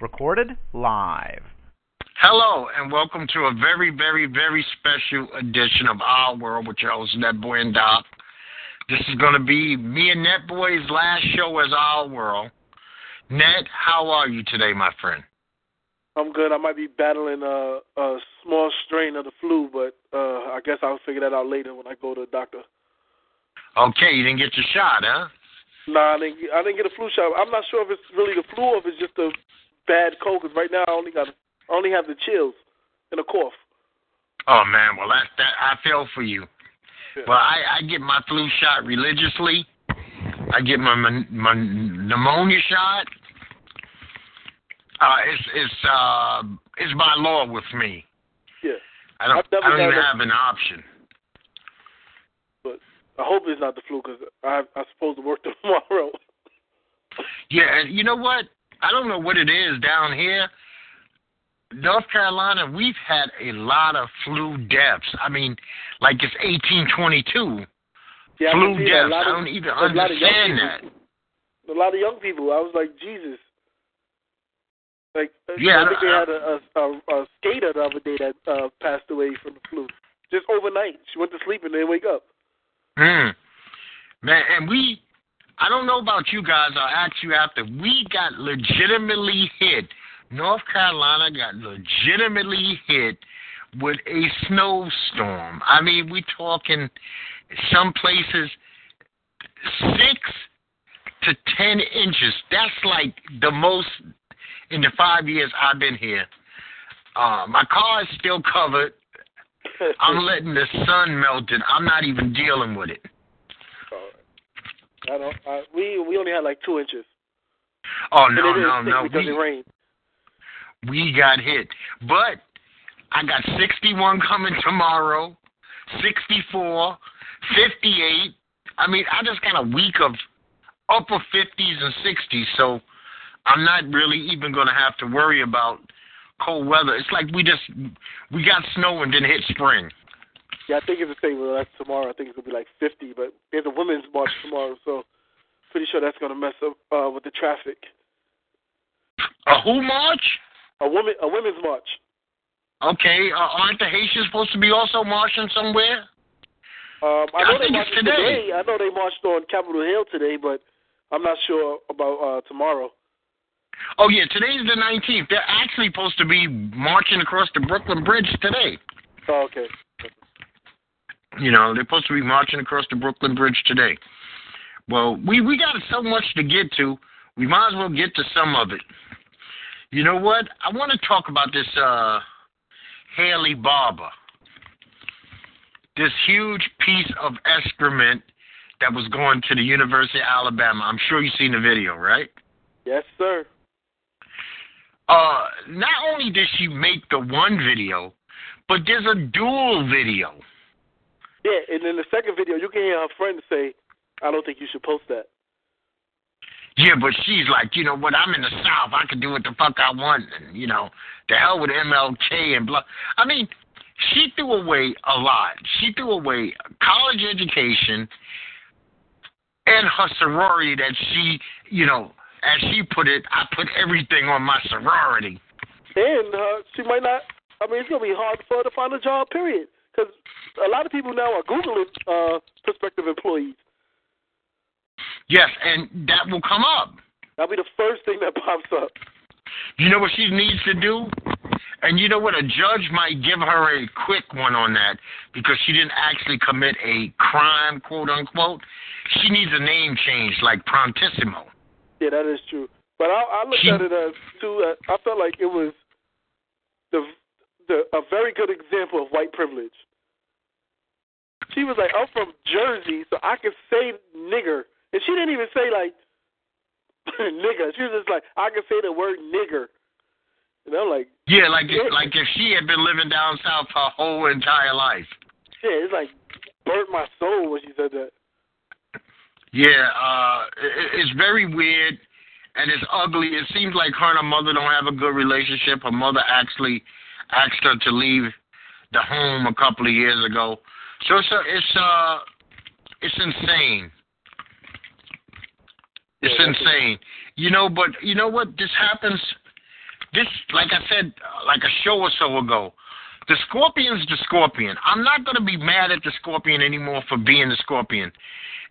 Recorded live. Hello, and welcome to a very, very, very special edition of Our World with your host, Netboy and Doc. This is going to be me and Netboy's last show as Our World. Net, how are you today, my friend? I'm good. I might be battling a, a small strain of the flu, but uh, I guess I'll figure that out later when I go to the doctor. Okay, you didn't get your shot, huh? Nah, I didn't, I didn't get a flu shot. I'm not sure if it's really the flu or if it's just a bad cold. Because right now I only got, I only have the chills and a cough. Oh man, well that that I feel for you. Yeah. Well, I I get my flu shot religiously. I get my my pneumonia shot. Uh, it's it's uh it's by law with me. Yeah, I don't I've don't even have an option. but I hope it's not the flu because I I'm supposed to work tomorrow. Yeah, and you know what? I don't know what it is down here. North Carolina, we've had a lot of flu deaths. I mean, like it's 1822. yeah, flu can see that. deaths. I don't even of understand that. people. A lot of young people. I was like, Jesus. Like, uh, Yeah, I think they had a, a, a a skater the other day that uh, passed away from the flu. Just overnight. She went to sleep and didn't wake up. Mm. Man, and we, I don't know about you guys, I'll ask you after. We got legitimately hit. North Carolina got legitimately hit with a snowstorm. I mean, we're talking some places six to ten inches. That's like the most in the five years I've been here. Uh, my car is still covered. I'm letting the sun melt it. I'm not even dealing with it. I don't. I, we we only had like two inches. Oh And no, no, no. because it We, rained. we got hit. But I got 61 coming tomorrow, 64, 58. I mean, I just got a week of upper 50s and 60s, so I'm not really even going to have to worry about cold weather. It's like we just we got snow and then hit spring. Yeah, I think it's the same. Well, that's tomorrow. I think it's gonna be like 50. But there's a women's march tomorrow, so pretty sure that's gonna mess up uh, with the traffic. A who march? A woman, a women's march. Okay, uh, aren't the Haitians supposed to be also marching somewhere? Um, I I know they think marched it's today. I know they marched on Capitol Hill today, but I'm not sure about uh, tomorrow. Oh yeah, today's the 19th. They're actually supposed to be marching across the Brooklyn Bridge today. Oh, okay. You know, they're supposed to be marching across the Brooklyn Bridge today. Well, we we got so much to get to. We might as well get to some of it. You know what? I want to talk about this uh Harley Barber. This huge piece of excrement that was going to the University of Alabama. I'm sure you've seen the video, right? Yes, sir. uh, not only did she make the one video, but there's a dual video. Yeah, and in the second video, you can hear her friend say, "I don't think you should post that." Yeah, but she's like, you know what? I'm in the South. I can do what the fuck I want. And, you know, the hell with MLK and blah. I mean, she threw away a lot. She threw away college education and her sorority that she, you know, as she put it, I put everything on my sorority. And uh, she might not. I mean, it's gonna be hard for her to find a job. Period. Because a lot of people now are googling uh, prospective employees. Yes, and that will come up. That'll be the first thing that pops up. You know what she needs to do? And you know what? A judge might give her a quick one on that because she didn't actually commit a crime, quote unquote. She needs a name change like Prontissimo. Yeah, that is true. But I, I looked She- at it as too. Uh, I felt like it was the the a very good example of white privilege. She was like, "I'm from Jersey, so I can say nigger," and she didn't even say like nigger. She was just like, "I can say the word nigger," and I'm like, Yeah, like if, like if she had been living down south her whole entire life. "Yeah, it's like burnt my soul when she said that." Yeah, uh, it, it's very weird and it's ugly. It seems like her and her mother don't have a good relationship. Her mother actually asked her to leave the home a couple of years ago. So it's uh, it's uh it's insane. It's Yeah, insane. You know, but you know what? This happens this, like I said, uh, like a show or so ago, the scorpion's the scorpion. I'm not going to be mad at the scorpion anymore for being the scorpion.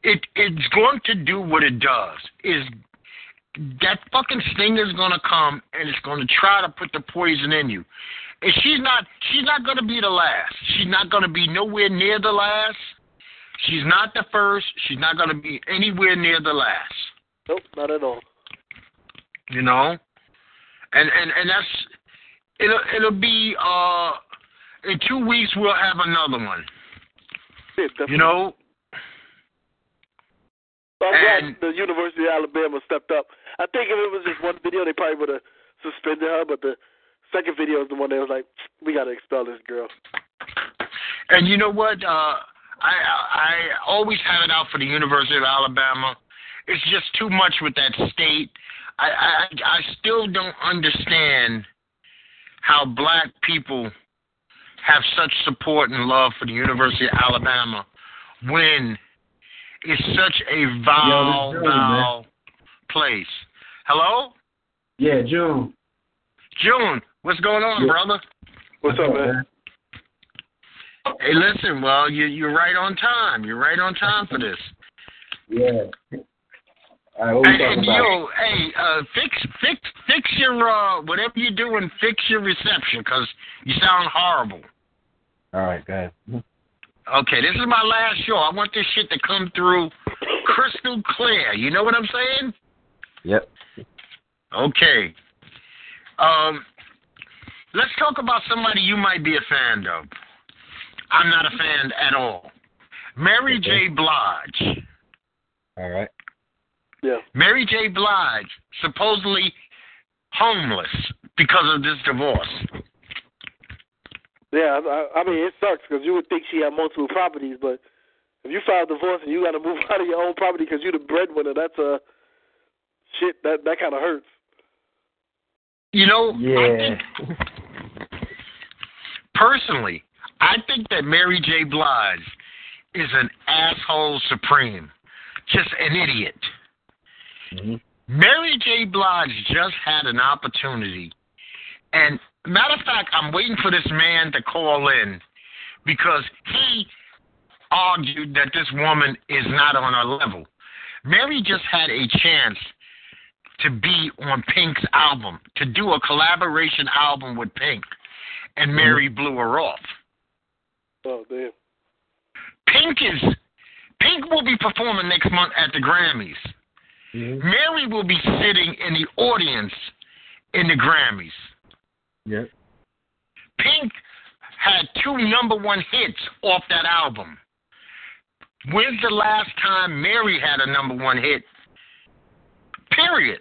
It it's going to do what it does. Is that fucking sting is going to come and it's going to try to put the poison in you. And she's not she's not going to be the last. She's not going to be nowhere near the last. She's not the first. She's not going to be anywhere near the last. Nope, not at all. You know, and and and that's it'll it'll be uh in two weeks we'll have another one. Yeah. You know, So I'm glad the University of Alabama stepped up. I think if it was just one video, they probably would have suspended her. But the second video is the one that was like, we got to expel this girl. and you know what? Uh, I I always have it out for the University of Alabama. It's just too much with that state. I I I still don't understand how black people have such support and love for the University of Alabama when it's such a vile, Yo, this is June, man. vile place. Hello, Yeah, June. June. What's going on, Yeah. brother? What's up, man? Hey, listen. Well, you you're right on time. You're right on time for this. Yeah. All right, And, and about? yo, hey, uh, fix fix fix your uh, whatever you're doing. Fix your reception, cause you sound horrible. All right, go ahead. Okay, this is my last show. I want this shit to come through crystal clear. You know what I'm saying? Yep. Okay. Um, let's talk about somebody you might be a fan of. I'm not a fan at all. Mary J. Blige. All right. Yeah. Mary J. Blige supposedly homeless because of this divorce. Yeah, I, I mean, it sucks because you would think she had multiple properties, but if you file divorce and you got to move out of your own property because you're the breadwinner, that's a shit. That that kind of hurts. You know, I Yeah. think personally, I think that Mary J. Blige is an asshole supreme, just an idiot. hmm Mary J. Blige just had an opportunity, and matter of fact, I'm waiting for this man to call in because he argued that this woman is not on her level. Mary just had a chance to be on Pink's album, to do a collaboration album with Pink, and Mary blew her off. Oh damn. Pink is Pink will be performing next month at the Grammys. hmm Mary will be sitting in the audience in the Grammys. Yep. Pink had two number one hits off that album. When's the last time Mary had a number one hit? Period.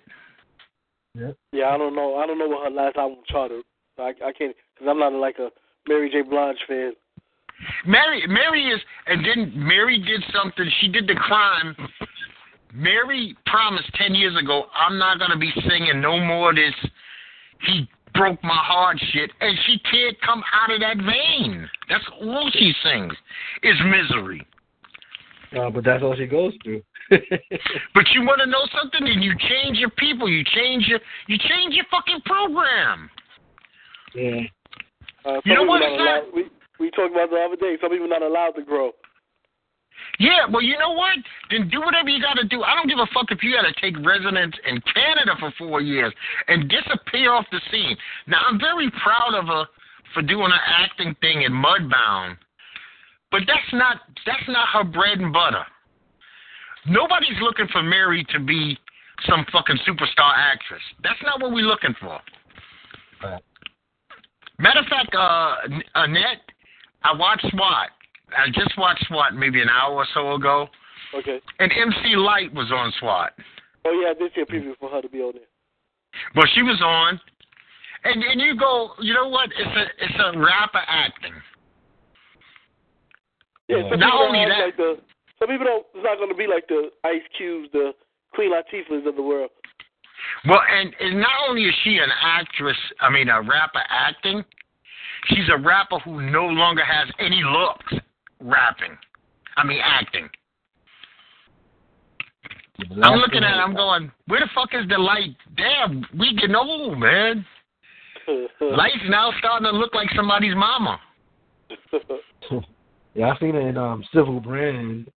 Yeah, I don't know. I don't know what her last album charted. I I can't because I'm not like a Mary J. Blige fan. Mary, Mary is, and then Mary did something. She did the crime. Mary promised ten years ago, "I'm not gonna be singing no more of this." He broke my heart, shit, and she can't come out of that vein. That's all she sings is misery. Uh, but that's all she goes through. But you want to know something? And you change your people. You change your you change your fucking program. yeah. Uh, You know what not allowed, we we talked about the other day. Some people not allowed to grow. Yeah, well, you know what? Then do whatever you got to do. I don't give a fuck if you got to take residence in Canada for four years and disappear off the scene. Now, I'm very proud of her for doing an acting thing in Mudbound, but that's not that's not her bread and butter. Nobody's looking for Mary to be some fucking superstar actress. That's not what we're looking for. Right. Matter of fact, uh, Annette, I watched SWAT. I just watched SWAT maybe an hour or so ago, Okay. and MC Lyte was on SWAT. Oh yeah, I did see a preview for her to be on there. Well, she was on, and and you go, you know what? It's a it's a rapper acting. Yeah, some Not only that- like the some people don't. It's not going to be like the Ice Cubes, the Queen Latifahs of the world. Well, and, and not only is she an actress, I mean a rapper acting, she's a rapper who no longer has any looks rapping. I mean acting. I'm looking at it, I'm going, where the fuck is the light? Damn, we getting old, man. Lyte's now starting to look like somebody's mama. Yeah, I seen it in um Civil Brand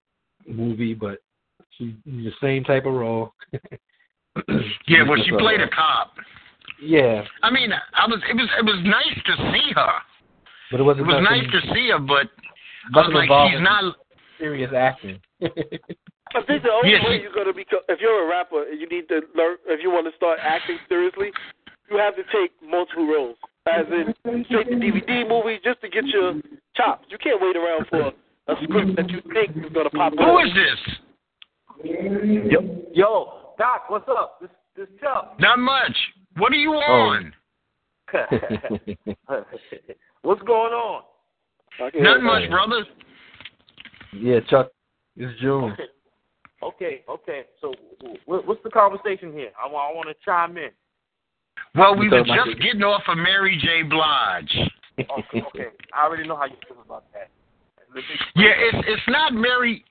movie, but she's the same type of role. Yeah, well, she played a cop. Yeah, I mean, I was it was it was nice to see her. but it It wasn't It was nice to see her, but I was nothing like, she's not. serious acting. I think the only Yeah, way you're gonna become, if you're a rapper, and you need to learn. If you want to start acting seriously, you have to take multiple roles, as in straight to DVD movies, just to get your chops. You can't wait around for a script that you think is gonna pop Who up. is this? Yo, yo, Doc, what's up? This this Chuck. Not much. What are you oh. on? what's going on? I Not much, that. brother. yeah, Chuck, it's June. Okay, okay, okay. So, what's the conversation here? I want I want to chime in. Well, we were just the- getting off of Mary J. Blige. Oh, okay, okay. I already know how you feel about that. Yeah, it's it's not Mary.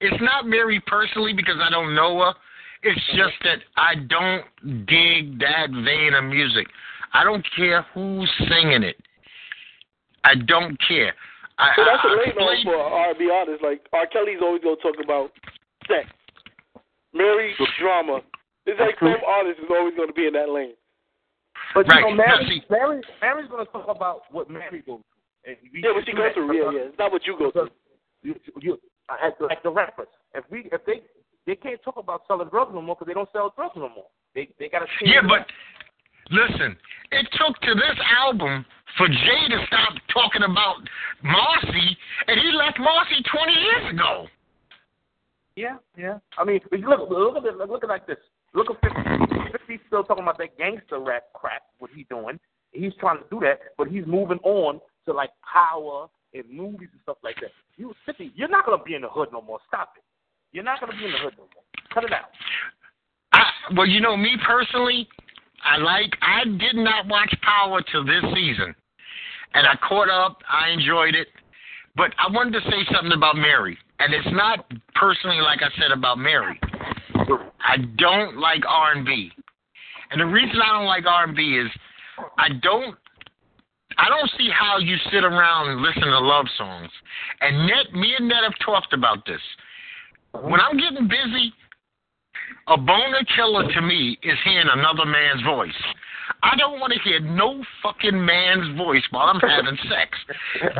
It's not Mary personally because I don't know her. It's just that I don't dig that vein of music. I don't care who's singing it. I don't care. I, So that's I, a I lane on played- for R&B artists. Like R. Kelly's always gonna talk about sex. Mary drama. It's like some artist is always gonna be in that lane. But Right. you know, Now, Mary, see- Mary, Mary's gonna talk about what Mary goes through. And we Yeah, what she do go that through. Yeah, yeah. It's not what you go through. You, you, as, like the rappers. If we, if they, they can't talk about selling drugs no more because they don't sell drugs no more. They, they got to. See Yeah, but listen, it took to this album for Jay to stop talking about Marcy, and he left Marcy 20 years ago. Yeah, yeah. I mean, look, look at it, look at like this. Look at 50. 50 still talking about that gangster rap crap. What he doing? He's trying to do that, but he's moving on to like power and movies and stuff like that. You 50, you're not gonna be in the hood no more. Stop it. You're not gonna be in the hood no more. Cut it out. I, well, you know, me personally, I like. I did not watch Power till this season, and I caught up. I enjoyed it, but I wanted to say something about Mary, and it's not personally like I said about Mary. I don't like R&B, and the reason I don't like R&B is I don't. I don't see how you sit around and listen to love songs. And Net, me and Net have talked about this. When I'm getting busy, a boner killer to me is hearing another man's voice. I don't want to hear no fucking man's voice while I'm having sex.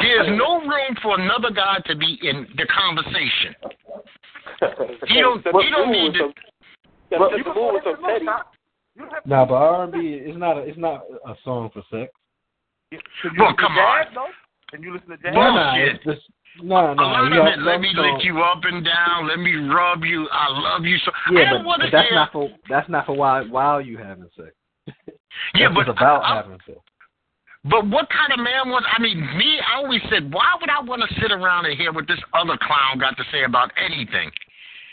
There's no room for another guy to be in the conversation. He don't. Set He don't need with to. some- Well, you the can mood with some Teddy. and look, You don't have to Nah, but R&B it's not a, it's not a song for sex. Well, come on. though? Can you listen to jazz? Well, Nah, nah, it's just no, no. lot you of got let me songs. lick you up and down. Let me rub you. I love you so. Yeah, but, but that's hear. not for that's not for while while you having sex. yeah, but about I- having sex. But what kind of man was? I mean, me. I always said, why would I want to sit around and hear what this other clown got to say about anything?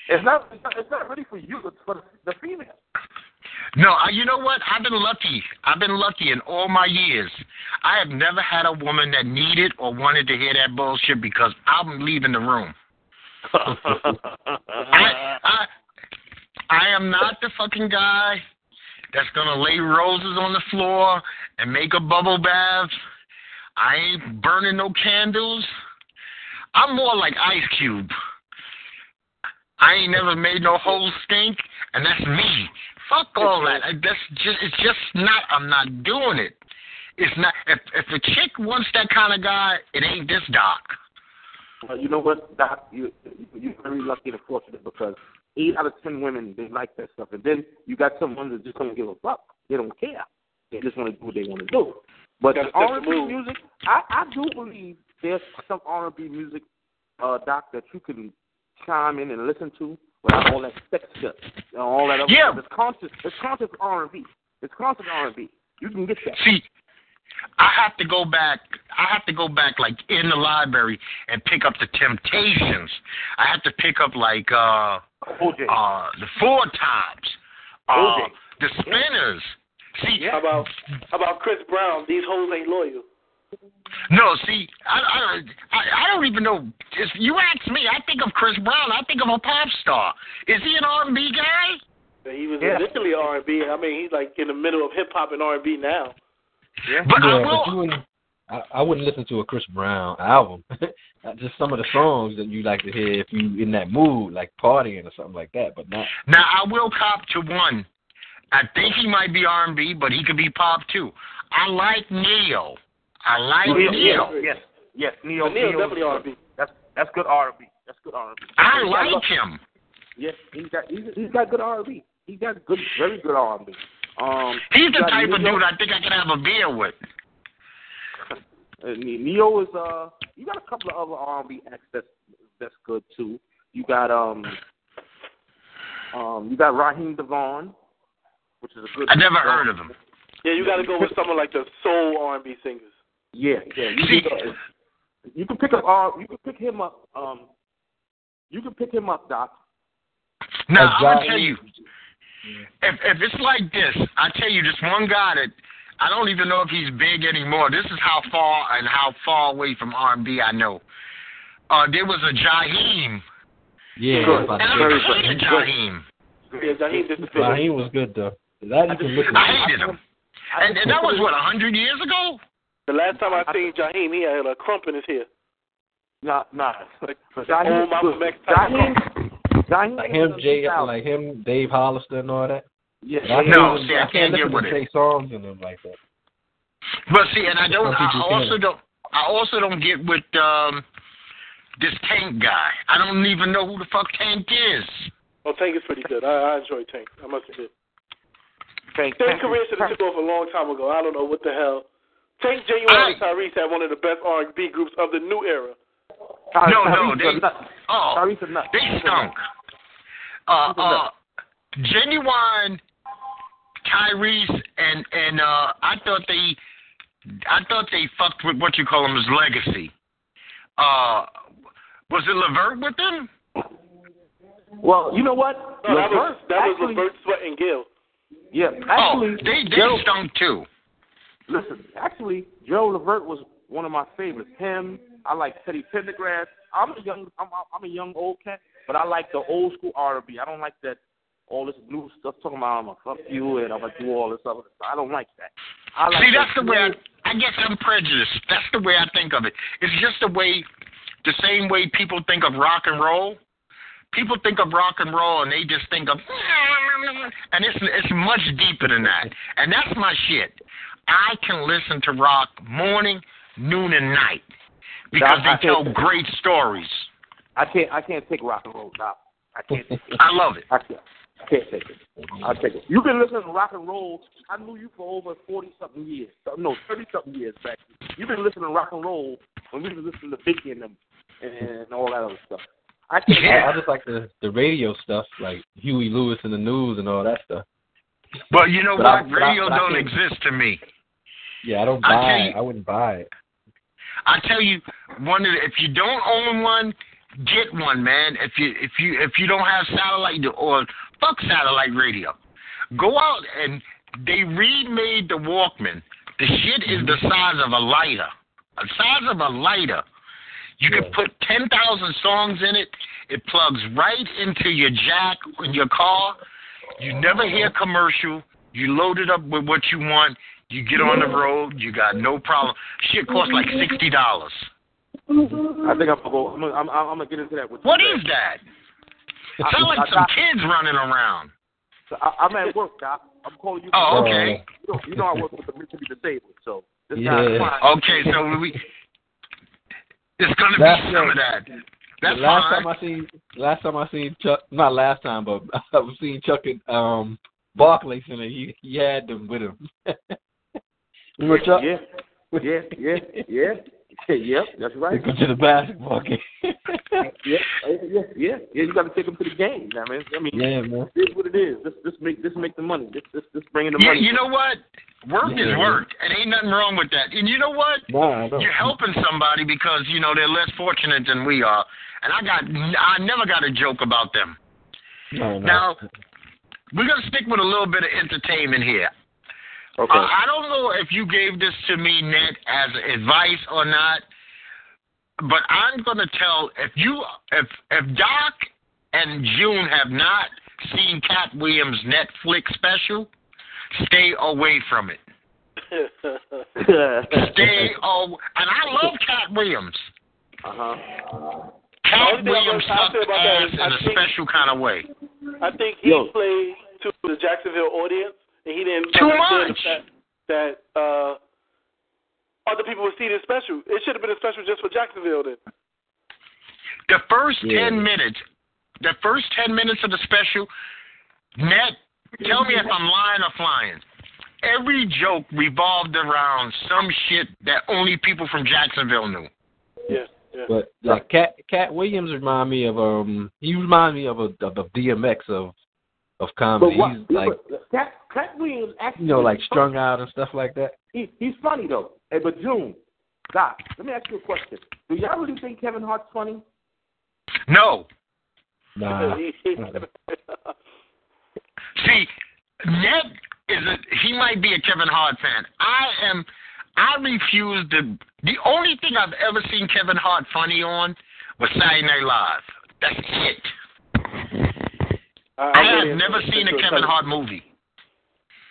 It's not, it's not. It's not really for you. It's for the, the female. No, I, you know what? I've been lucky. I've been lucky in all my years. I have never had a woman that needed or wanted to hear that bullshit because I'm leaving the room. I, I, I am not the fucking guy that's gonna lay roses on the floor and make a bubble bath. I ain't burning no candles. I'm more like Ice Cube. I ain't never made no whole stink, and that's me. Fuck all that. I- That's just it's just not. I'm not doing it. It's not. If if a chick wants that kind of guy, it ain't this doc. Well, you know what, Doc? You you're very lucky and fortunate because eight out of ten women they like that stuff, and then you got some ones that just don't give a fuck. They don't care. They just want to do what they want to do. But Gotta the set the R&B music, I I do believe there's some R&B music, uh, Doc, that you can chime in and listen to without all that sex shit and all that. Other Yeah. stuff. It's conscious. It's conscious R&B. It's conscious R&B. You can get that. See, I have to go back. I have to go back like in the library and pick up the Temptations. I have to pick up like uh OJ. uh the Four Tops, uh, OJ. the Spinners. See, How about how about Chris Brown? These hoes ain't loyal. No, see, I, I don't, I, I don't even know. If you ask me, I think of Chris Brown. I think of a pop star. Is he an R&B guy? He was Yeah. initially R and B. I mean, he's like in the middle of hip hop and R and B now. Yeah. But I will. but you wouldn't. I, I wouldn't listen to a Chris Brown album. Just some of the songs that you like to hear if you in that mood, like partying or something like that. But not. Now I will cop to one. I think he might be R and B, but he could be pop too. I like Ne-Yo. I like Ne-Yo, Ne-Yo. Ne-Yo, yes, yes, Ne-Yo. But Neil's Ne-Yo definitely R&B. That's that's good R&B. That's good R&B. I like him. Yes, he's got he's, he's got good R&B. He's got good, very good R&B. Um, He's the got type of dude I think I could have a beer with. Uh, Ne-Yo is uh, you got a couple of other R&B acts that's that's good too. You got um, um, you got Raheem DeVaughn, which is a good. I never heard of him. Yeah, you got to go with someone like the soul R&B singers. Yeah, yeah. You See- can, you can pick up uh, you can pick him up. Um, you can pick him up, Doc. Now I'm gonna tell you, if if it's like this, I tell you, this one guy that I don't even know if he's big anymore. This is how far and how far away from R&B I know. Uh, there was a Jaheim, Yeah, Good. I was about and I Very good. Jaheim. Yeah, Jaheim disappeared. Was good though. That you can listen. I hated him, and, and that was what a hundred years ago. The last time I seen Jaheim, he had a crump in his hair. Nah, nah. Like, But Jaheim, Malcolm Jaheim, Jaheim, Like him, Jay, like him, Dave Hollister, and all that. yeah, I No, can't, see, I I can't can't get with to it. songs in them like that. But see, and I don't. I also don't. I also don't get with um this Tank guy. I don't even know who the fuck Tank is. Oh, Tank is pretty good. I, I enjoy Tank. I must admit. Tank, Tank's Tank, career should have took off a long time ago. I don't know what the hell. Tank, Ginuwine, and Tyrese had one of the best R&B groups of the new era. Ty- No, no, they- a nut. Oh, Tyrese a nut. they stunk. Uh, uh, Ginuwine Tyrese and and uh, I thought they, I thought they fucked with what you call him his legacy. Uh, was it Levert with them? Well, you know what? No, that was Levert that was actually, Levert, Sweat, and Gill. Yeah, Oh, they they Joe, stunk too. Listen. Actually, Joe Levert was one of my favorites. Him, I like Teddy Pendergrass. I'm a young, I'm, I'm a young old cat, but I like the old school R&B. I don't like that all this new stuff talking about I'm gonna fuck you and I'm gonna do all this other stuff. I don't like that. I like See, that's the that way I, I guess I'm prejudiced. That's the way I think of it. It's just the way, the same way people think of rock and roll. People think of rock and roll and they just think of, and it's it's much deeper than that. And that's my shit. I can listen to rock morning, noon, and night because I- I they tell can't- great stories. I can't, I can't take rock and roll now. I can't. Take it. I love it. I can't. I can't take it. I'll take it. You've been listening to rock and roll. I knew you for over forty something years. Uh, no, thirty something years back. You've been listening to rock and roll when we were listening to Biggie and them and all that other stuff. I can't. Yeah. I, I just like the the radio stuff, like Huey Lewis and the news and all that stuff. But you know But what? I- Radio I don't exist to me. Yeah, I don't I buy you- it. I wouldn't buy it. I tell you, one of the, if you don't own one, get one, man. If you if you if you don't have satellite or fuck satellite radio, go out and they remade the Walkman. The shit is mm-hmm. the size of a lighter, the size of a lighter. You Yeah. can put ten thousand songs in it. It plugs right into your jack in your car. You never hear commercial. You load it up with what you want. You get on the road. You got no problem. Shit costs like sixty dollars. I think I'm gonna go. I'm gonna, I'm, I'm gonna get into that with you. What is that? It sounds like some kids running around. So I, I'm at work, Doc. I'm calling you. Oh, okay. You know, you know I work with the mentally disabled, so this Yeah. guy's fine. Okay, so we. It's gonna Last- be some of that. That's the last fine. time I seen, last time I seen Chuck, not last time, but I was seeing Chuck at um Barclays Center. He he had them with him. Remember Chuck? Yeah, yeah, yeah, yeah, yep. That's right. They go to the basketball game. Yeah, yeah, yeah, yeah. You got to take them to the game. I mean, I mean, yeah, man. this is what it is. This, this make, this make the money. This, this, this bringing the Yeah, money. you know what? Work is work. And ain't nothing wrong with that. And you know what? Nah, I don't. You're helping somebody because you know they're less fortunate than we are. And I got, I never got a joke about them. No, no. Now, we're gonna stick with a little bit of entertainment here. Okay. Uh, I don't know if you gave this to me, Ned, as advice or not, but I'm gonna tell if you if if Doc and June have not seen Katt Williams' Netflix special, stay away from it. Stay oh, and I love Katt Williams. Uh huh. Katt only thing I'm Williams gonna- sucked about that ass in I a think- special kind of way. I think he Yo. played to the Jacksonville audience, and he didn't Too understand much. the fact that uh, other people would see this special. It should have been a special just for Jacksonville then. The first Yeah. ten minutes, the first ten minutes of the special, net. Tell me if I'm lying or flying. Every joke revolved around some shit that only people from Jacksonville knew. Yeah, yeah. But like Katt Katt Williams remind me of um he remind me of a of a DMX of of comedy. But what? He's like but Katt, Katt Williams actually. you know like strung out and stuff like that. He, he's funny though. Hey, but June, Doc, let me ask you a question. Do y'all really think Kevin Hart's funny? No, Nah. See, Ned is a he might be a Kevin Hart fan. I am I refuse to the only thing I've ever seen Kevin Hart funny on was Saturday Night Live. That's it. Uh, I, I have never seen a Kevin Hart movie.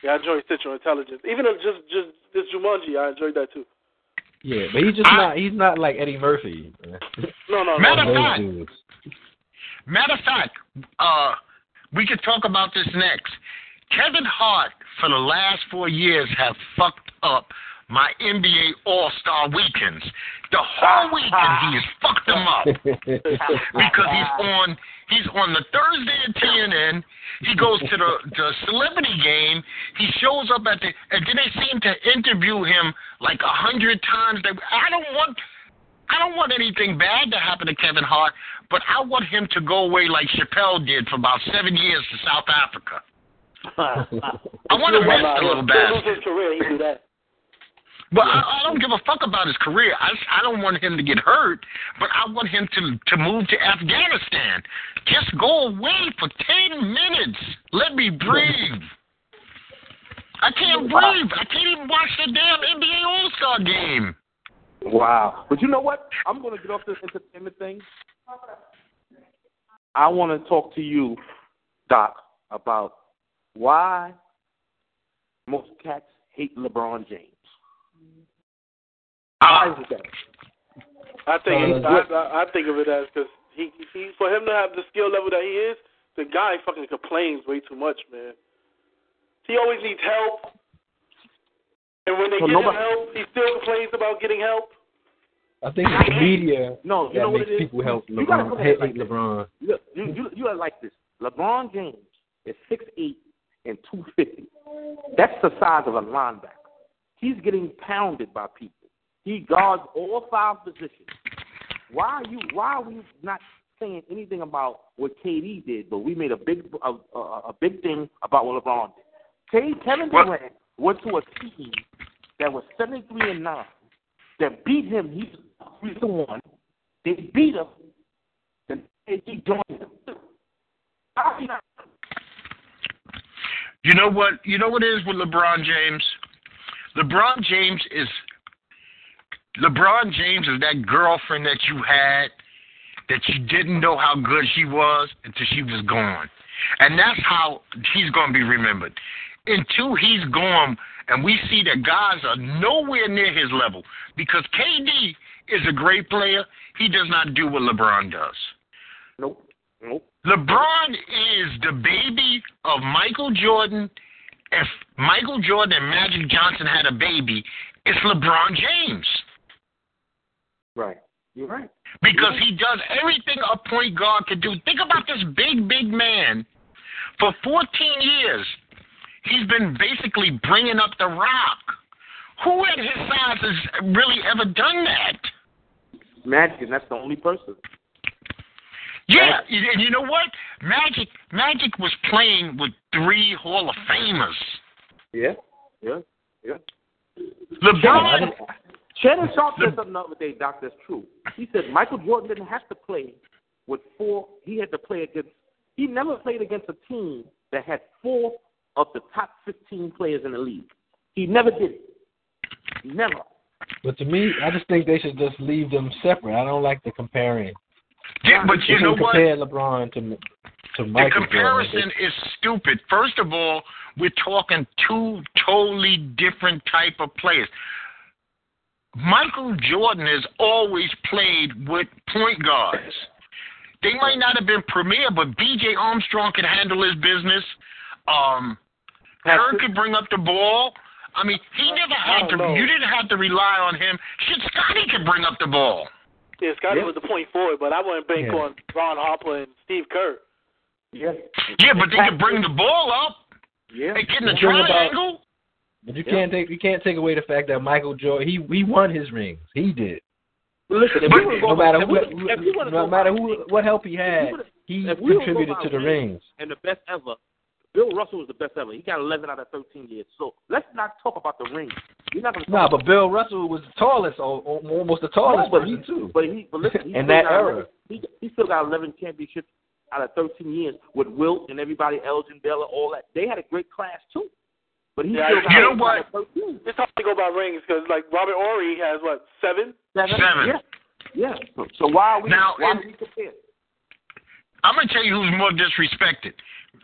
Yeah, I enjoy Central Intelligence. Even though just just this Jumanji, I enjoyed that too. Yeah, but he's just I- not he's not like Eddie Murphy. No, no, no. Matter of no. Fact. Matter of fact, uh, we could talk about this next. Kevin Hart, for the last four years, have fucked up my NBA All Star weekends. The whole weekend he has fucked them up because he's on he's on the Thursday at TNT. He goes to the the celebrity game. He shows up at the and then they seem to interview him like a hundred times. They, I don't want I don't want anything bad to happen to Kevin Hart, but I want him to go away like Chappelle did for about seven years to South Africa. I want to rest a little bit. he'll lose bastard. his career. He do that. But I, I don't give a fuck about his career. I, I don't want him to get hurt, but I want him to to move to Afghanistan. Just go away for ten minutes. Let me breathe. I can't breathe. I can't even watch the damn NBA All Star game. Wow. But you know what? I'm going to get off this entertainment thing. I want to talk to you, Doc, about why most cats hate LeBron James. Why Uh, that? I think Uh, I, I, I think of it as because he he for him to have the skill level that he is, the guy fucking complains way too much, man. He always needs help, and when they So get nobody- him help, he still complains about getting help. I think it's the media No, you that know what makes it is? people help You gotta LeBron look at like. LeBron. Look, you, you, you are like this. LeBron James is six eight and 250. That's the size of a linebacker. He's getting pounded by people. He guards all five positions. Why are you? Why are we not saying anything about what KD did? But we made a big a, a, a big thing about what LeBron did. K, Kevin? Durant went to a team that was 73 and nine. That beat him. He was three to one. They beat him. Then he joined them. You know what? You know what it is with LeBron James? LeBron James is LeBron James is that girlfriend that you had that you didn't know how good she was until she was gone. And that's how he's going to be remembered. Until he's gone and we see that guys are nowhere near his level because KD is a great player. He does not do what LeBron does. Nope. Nope. LeBron is the baby of Michael Jordan. If Michael Jordan and Magic Johnson had a baby, it's LeBron James Right. You're right. because he does everything a point guard could do. Think about this big, big man. For 14 years, he's been basically bringing up the rock. Who at his size has really ever done that? Magic, and that's the only person. Yeah, and you know what? Magic, Magic was playing with three Hall of Famers. Yeah. Yeah. Yeah. LeBron, Shannon Sharpe said something the other day, Doc, that's true. He said Michael Jordan didn't have to play with four. He had to play against. He never played against a team that had four of the top 15 players in the league. He never did it. Never. But to me, I just think they should just leave them separate. I don't like the comparing. Yeah, but They you know can what? LeBron to to The comparison Jordan. is stupid. First of all, we're talking two totally different type of players. Michael Jordan has always played with point guards. They might not have been premier, but B.J. Armstrong could handle his business. Um, Kerr could bring up the ball. I mean, he never had to. know. You didn't have to rely on him. Shit, Scottie could bring up the ball. Yeah, Scottie Yeah. was the point forward, but I wouldn't bank Yeah. on Ron Harper and Steve Kerr. Yeah. Yeah, but they could bring the ball up Yeah. and get in the The about- triangle. But you Yeah. can't take you can't take away the fact that Michael Jordan he he won his rings. He did. Listen, if But we were No matter if who, we- if we wanna no matter who what help he had, wanna- he if we were contributed to the rings. and the best ever, Bill Russell was the best ever. He got 11 out of 13 years. So let's not talk about the rings. We're not going to Nah, but Bill Russell was the tallest, al- al- almost the tallest, but but he too. But he, but listen, he In still that era. 11, he, he still got 11 championships out of 13 years with Wilt and everybody, Elgin Baylor, all that. They had a great class too. But he Yeah, still you got know 11 what? out of 13. It's hard to go by rings because like Robert Horry has what seven? Seven. Seven. Yeah. Yeah. So, so why are we? Now, why in- do we compare? I'm gonna tell you who's more disrespected.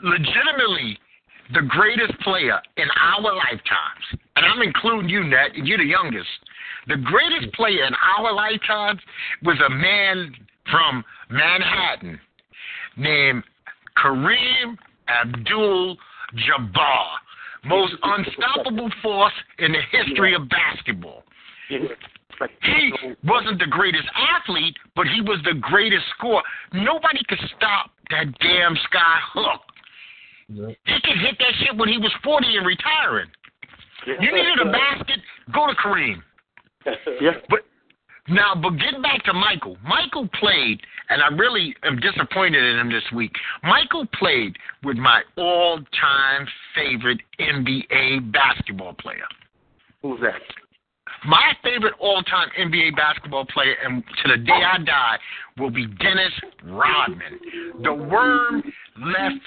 Legitimately, the greatest player in our lifetimes, and I'm including you, Nat, you're the youngest. The greatest player in our lifetimes was a man from Manhattan named Kareem Abdul-Jabbar, most unstoppable force in the history of basketball. He wasn't the greatest athlete, but he was the greatest scorer. Nobody could stop that damn sky hook. Yeah. He could hit that shit when he was 40 and retiring. You needed a basket, go to Kareem. yeah. But now, but getting back to Michael, Michael played, and I really am disappointed in him this week. Michael played with my all-time favorite NBA basketball player. Who's that? My favorite all-time NBA basketball player, and to the day I die, will be Dennis Rodman. The worm left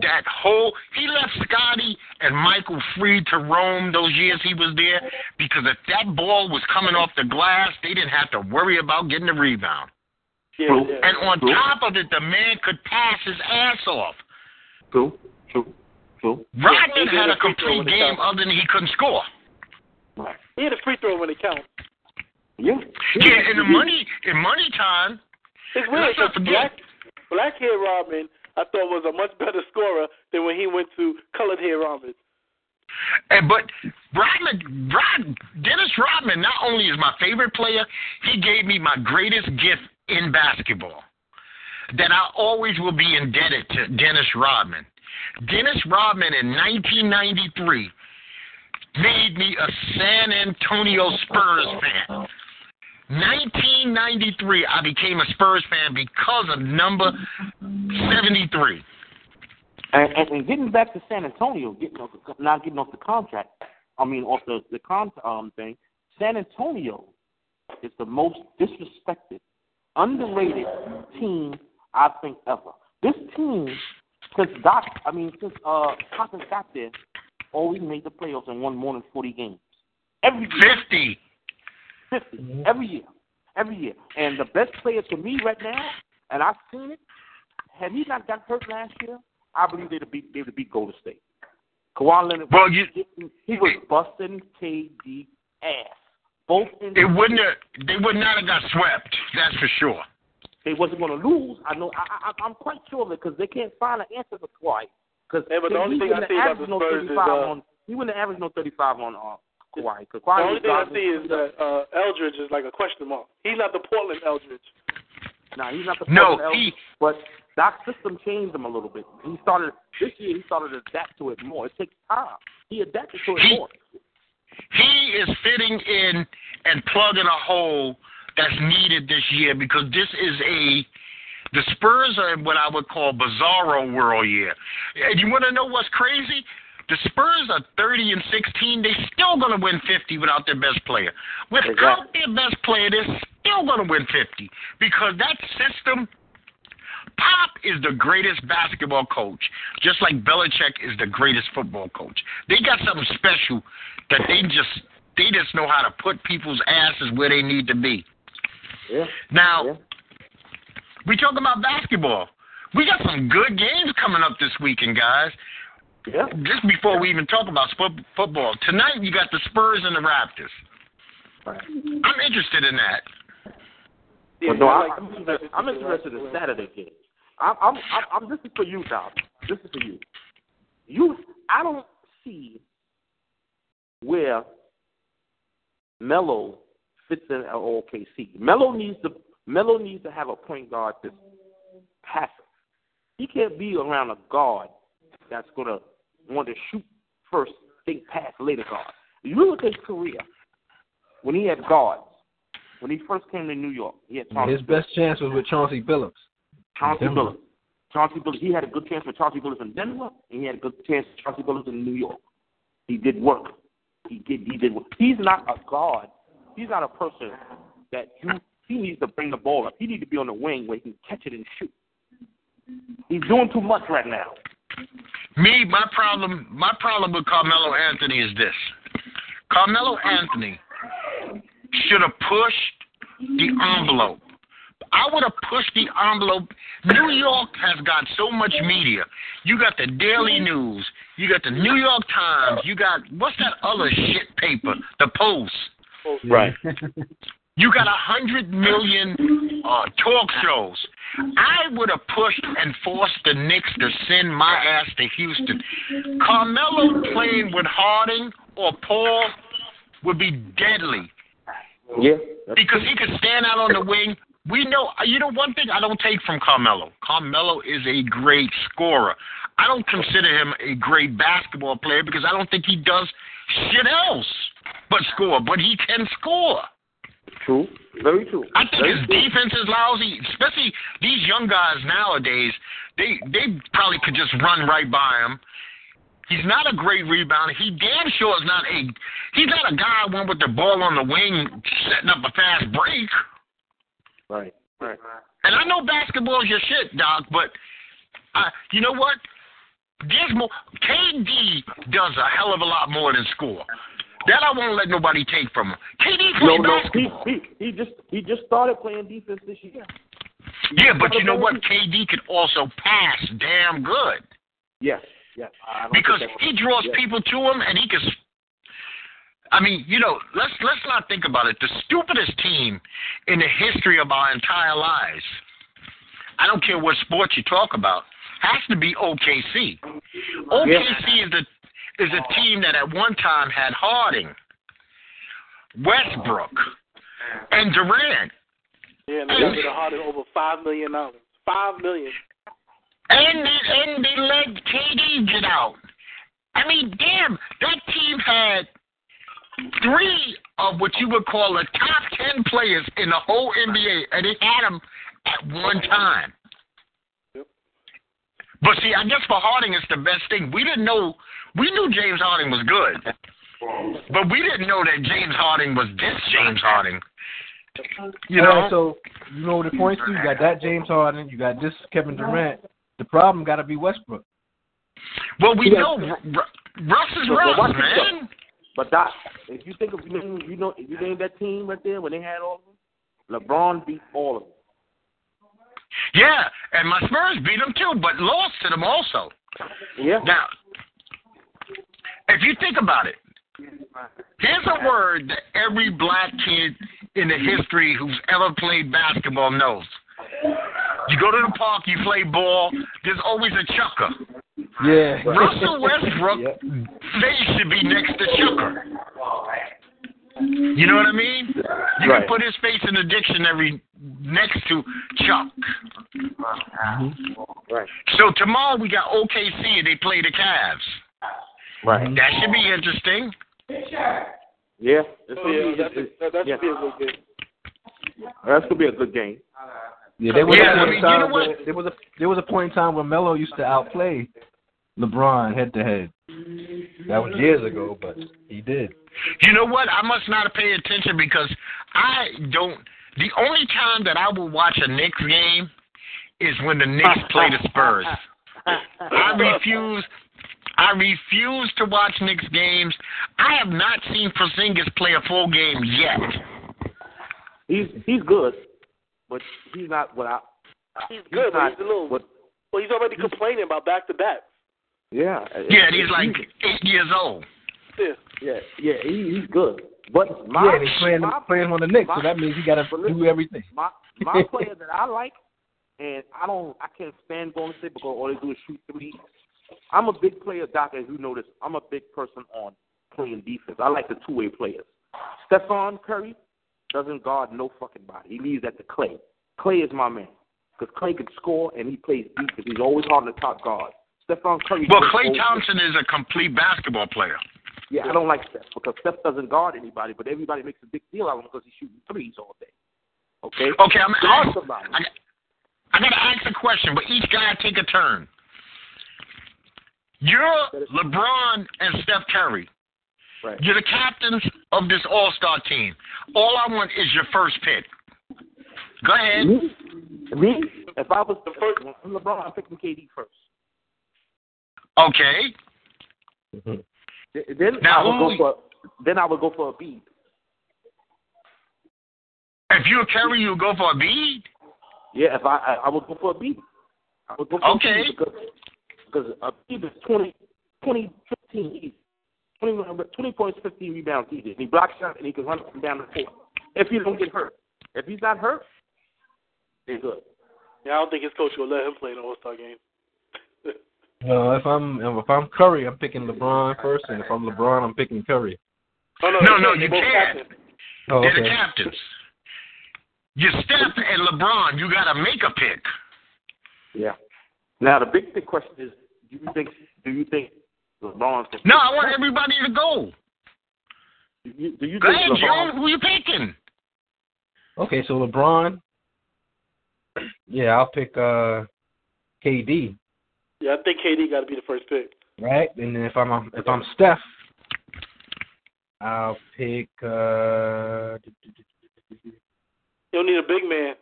that whole. He left Scottie and Michael free to roam those years he was there because if that ball was coming off the glass, they didn't have to worry about getting the rebound. Yeah, yeah. And on top of it, the man could pass his ass off. True. True. True. Rodman he had a a free throw complete game other than he couldn't score. Right. he had a free throw when it counts. Yeah. Yeah, in the money in money time, It's weird Let's not because forget. black black hair Rodman I thought was a much better scorer than when he went to colored hair Rodman. And but Rodman, Rod, Dennis Rodman, not only is my favorite player, he gave me my greatest gift in basketball. That I always will be indebted to Dennis Rodman. Dennis Rodman in 1993 made me a San Antonio Spurs fan. 1993, I became a Spurs fan because of number 73. And, and, and getting back to San Antonio, getting off the, not getting off the contract. I mean, off the the con um thing. San Antonio is the most disrespected, underrated team I think ever. This team, since Doc, I mean, since uh Cousins got there, always made the playoffs and won more than forty games every year. 50. 50 every year, every year. And the best player to me right now, and I've seen it. Had he not got hurt last year, I believe they'd have beat they'd have beat Golden State. Kawhi Leonard, Well, you- he was busting KD ass. Both in It wouldn't have, they would not have got swept. That's for sure. they wasn't going to lose. I know. I, I, I'm quite sure of it because they can't find an answer for Kawhi. Because Yeah, but the only thing I see about the no Spurs is, 35 uh, on. He wouldn't average no 35 on uh, Kawhi. Cause The only was thing I see is that uh, Aldridge is like a question mark. He's not the Portland Aldridge. Nah, he's not the No, Portland he- but Doc's system changed him a little bit. He started this year. He started to adapt to it more. It takes time. He adapted to it He- more. He is fitting in and plugging a hole that's needed this year because this is a the Spurs are in what I would call bizarro world year. And you want to know what's crazy? The Spurs are 30 and 16. They're still going to win 50 without their best player. Without Exactly. their best player, they're still going to win 50 because that system. Pop is the greatest basketball coach, just like Belichick is the greatest football coach. They got something special that they just they just know how to put people's asses where they need to be. Yeah. Now, Yeah. we talk about basketball. We got some good games coming up this weekend, guys. Yeah. Just before we even talk about sp- football, tonight you got the Spurs and the Raptors. Right. I'm interested in that. Yeah, But no, I I, like- I'm, interested, I'm interested in Saturday game. I'm, I'm, I'm, I'm, this is for you, Doc. This is for you. You, I don't see where Melo fits in at OKC. Melo needs to, Melo needs to have a point guard that's passive. He can't be around a guard that's gonna want to shoot first, think pass later guard. You look at his career when he had guards. When he first came to New York, he had Chauncey His best chance was with Chauncey Billups. Chauncey Denver. Billups. Chauncey Billups. He had a good chance with Chauncey Billups in Denver, and he had a good chance with Chauncey Billups in New York. He did work. He did. He did work. He's not a guard. He's not a person that you. He needs to bring the ball up. He needs to be on the wing where he can catch it and shoot. He's doing too much right now. Me, my problem, my problem with Carmelo Anthony is this: Carmelo Anthony should have pushed the envelope. I would have pushed the envelope. New York has got so much media. You got the Daily News. You got the New York Times. You got what's that other shit paper? The Post. Right. You got a hundred million uh, talk shows. I would have pushed and forced the Knicks to send my ass to Houston. Carmelo playing with Harden or Paul would be deadly Yeah. because he could stand out on the wing. We know, you know, one thing I don't take from Carmelo. Carmelo is a great scorer. I don't consider him a great basketball player because I don't think he does shit else but score. But he can score. True. Very true. I think Very his true. defense is lousy, especially these young guys nowadays. They they probably could just run right by him. He's not a great rebounder. He damn sure is not a. He's not a guy one with the ball on the wing setting up a fast break. Right. Right. And I know basketball is your shit, Doc, but uh, you know what? There's more. KD does a hell of a lot more than score. That I won't let nobody take from him. KD No, plays no. basketball. He, he he just he just started playing defense this year. Yeah, but you know what? KD could also pass damn good Yes. Yes. Because he draws yes. people to him, and he can. I mean, you know, let's let's not think about it. The stupidest team in the history of our entire lives. I don't care what sport you talk about. Has to be OKC. OKC is the is a team that at one time had Harden, Westbrook, and Durant. Yeah, and they of Harden over five million dollars. Five million. And they, and they let KD get out. I mean, damn, that team had three of what you would call the top ten players in the whole NBA, and they had them at one time. Yep. But see, I guess for Harden, it's the best thing. We didn't know. We knew James Harden was good, but we didn't know that James Harden was this James Harden. You know. right, so you know the points too. You got that James Harden. You got this Kevin Durant. The problem got to be Westbrook. well, we Yeah. know Ru- Ru- Russ is But- but Russ, watch man. But Doc, if you think of you know you know you name that team right there when they had all of them, LeBron beat all of them. Yeah, and my Spurs beat them too, but lost to them also. Yeah. Now, if you think about it, here's a word that every black kid in the history who's ever played basketball knows. You go to the park, you play ball, there's always a chucker. Yeah. Russell Westbrook Yep. face should be next to chucker. You know what I mean? You Right. can put his face in the dictionary next to Chuck. Mm-hmm. Right. So tomorrow we got OKC and they play the Cavs. Right. That should be interesting. Yeah. It's Oh gonna yeah, be- that's it's- that, that yeah. should be a good game. That's gonna be a good game. Yeah, there was Yeah, a I point mean, in you know what? where there was a there was a point in time where Melo used to outplay LeBron head to head. That was years ago, but he did. You know what? I must not have paid attention because I don't. The only time that I will watch a Knicks game is when the Knicks play the Spurs. I refuse. I refuse to watch Knicks games. I have not seen Porzingis play a full game yet. He's he's good, but he's not what I. He's good, but not he's a little. what Well, he's already complaining about back to back. Yeah. Yeah, and he's like eight years old. Yeah. Yeah, yeah, he, he's good. But my yeah, and he's playing my, playing on the Knicks, my- so that means he got to but listen, do everything. my my player that I like, and I don't, I can't stand Golden State because all they do is shoot three. I'm a big player, Doc, as you notice. I'm a big person on playing defense. I like the two way players. Stephen Curry doesn't guard no fucking body. He leaves that to Klay. Klay is my man because Klay can score and he plays defense. He's always hard on the top guard. Stephen Curry. Well, Klay. Thompson is a complete basketball player. Yeah, I don't like Steph because Steph doesn't guard anybody, but everybody makes a big deal out of him because he's shooting threes all day. Okay. Okay, I'm Guard I, somebody. I, I got to ask a question, but each guy take a turn. You're LeBron and Steph Curry. Right. You're the captains of this All Star team. All I want is your first pick. Go ahead. Me? Me? If I was the first one, LeBron, I'm picking KD first. Okay. Mm-hmm. Th- Then Now, I would go for then I would go for Embiid. If you're Curry, you go for Embiid. Yeah, if I I, I would go for Embiid. I would go for Okay. Embiid because because a beat is 20, 20 15 easy. 20, 20 points, 15 rebounds easy. And he blocks shots and he can run up and down the court. If he don't get hurt. If he's not hurt, they're good. Yeah, I don't think his coach will let him play in the All Star game. Uh, if I'm if I'm Curry, I'm picking LeBron first, and if I'm LeBron, I'm picking Curry. Oh, no, No, they no, you both can't. captains. Oh, They're the okay. captains. You're Steph and LeBron. You got to make a pick. Yeah. Now the big big question is, do you think do you think LeBron's the No, I want everybody to go. Do you, do you Go think ahead, LeBron, Joe. Who you picking? Okay, so LeBron. Yeah, I'll pick uh, KD. Yeah, I think KD got to be the first pick. right? And then if I'm if I'm Steph, I'll pick. uh He'll need a big man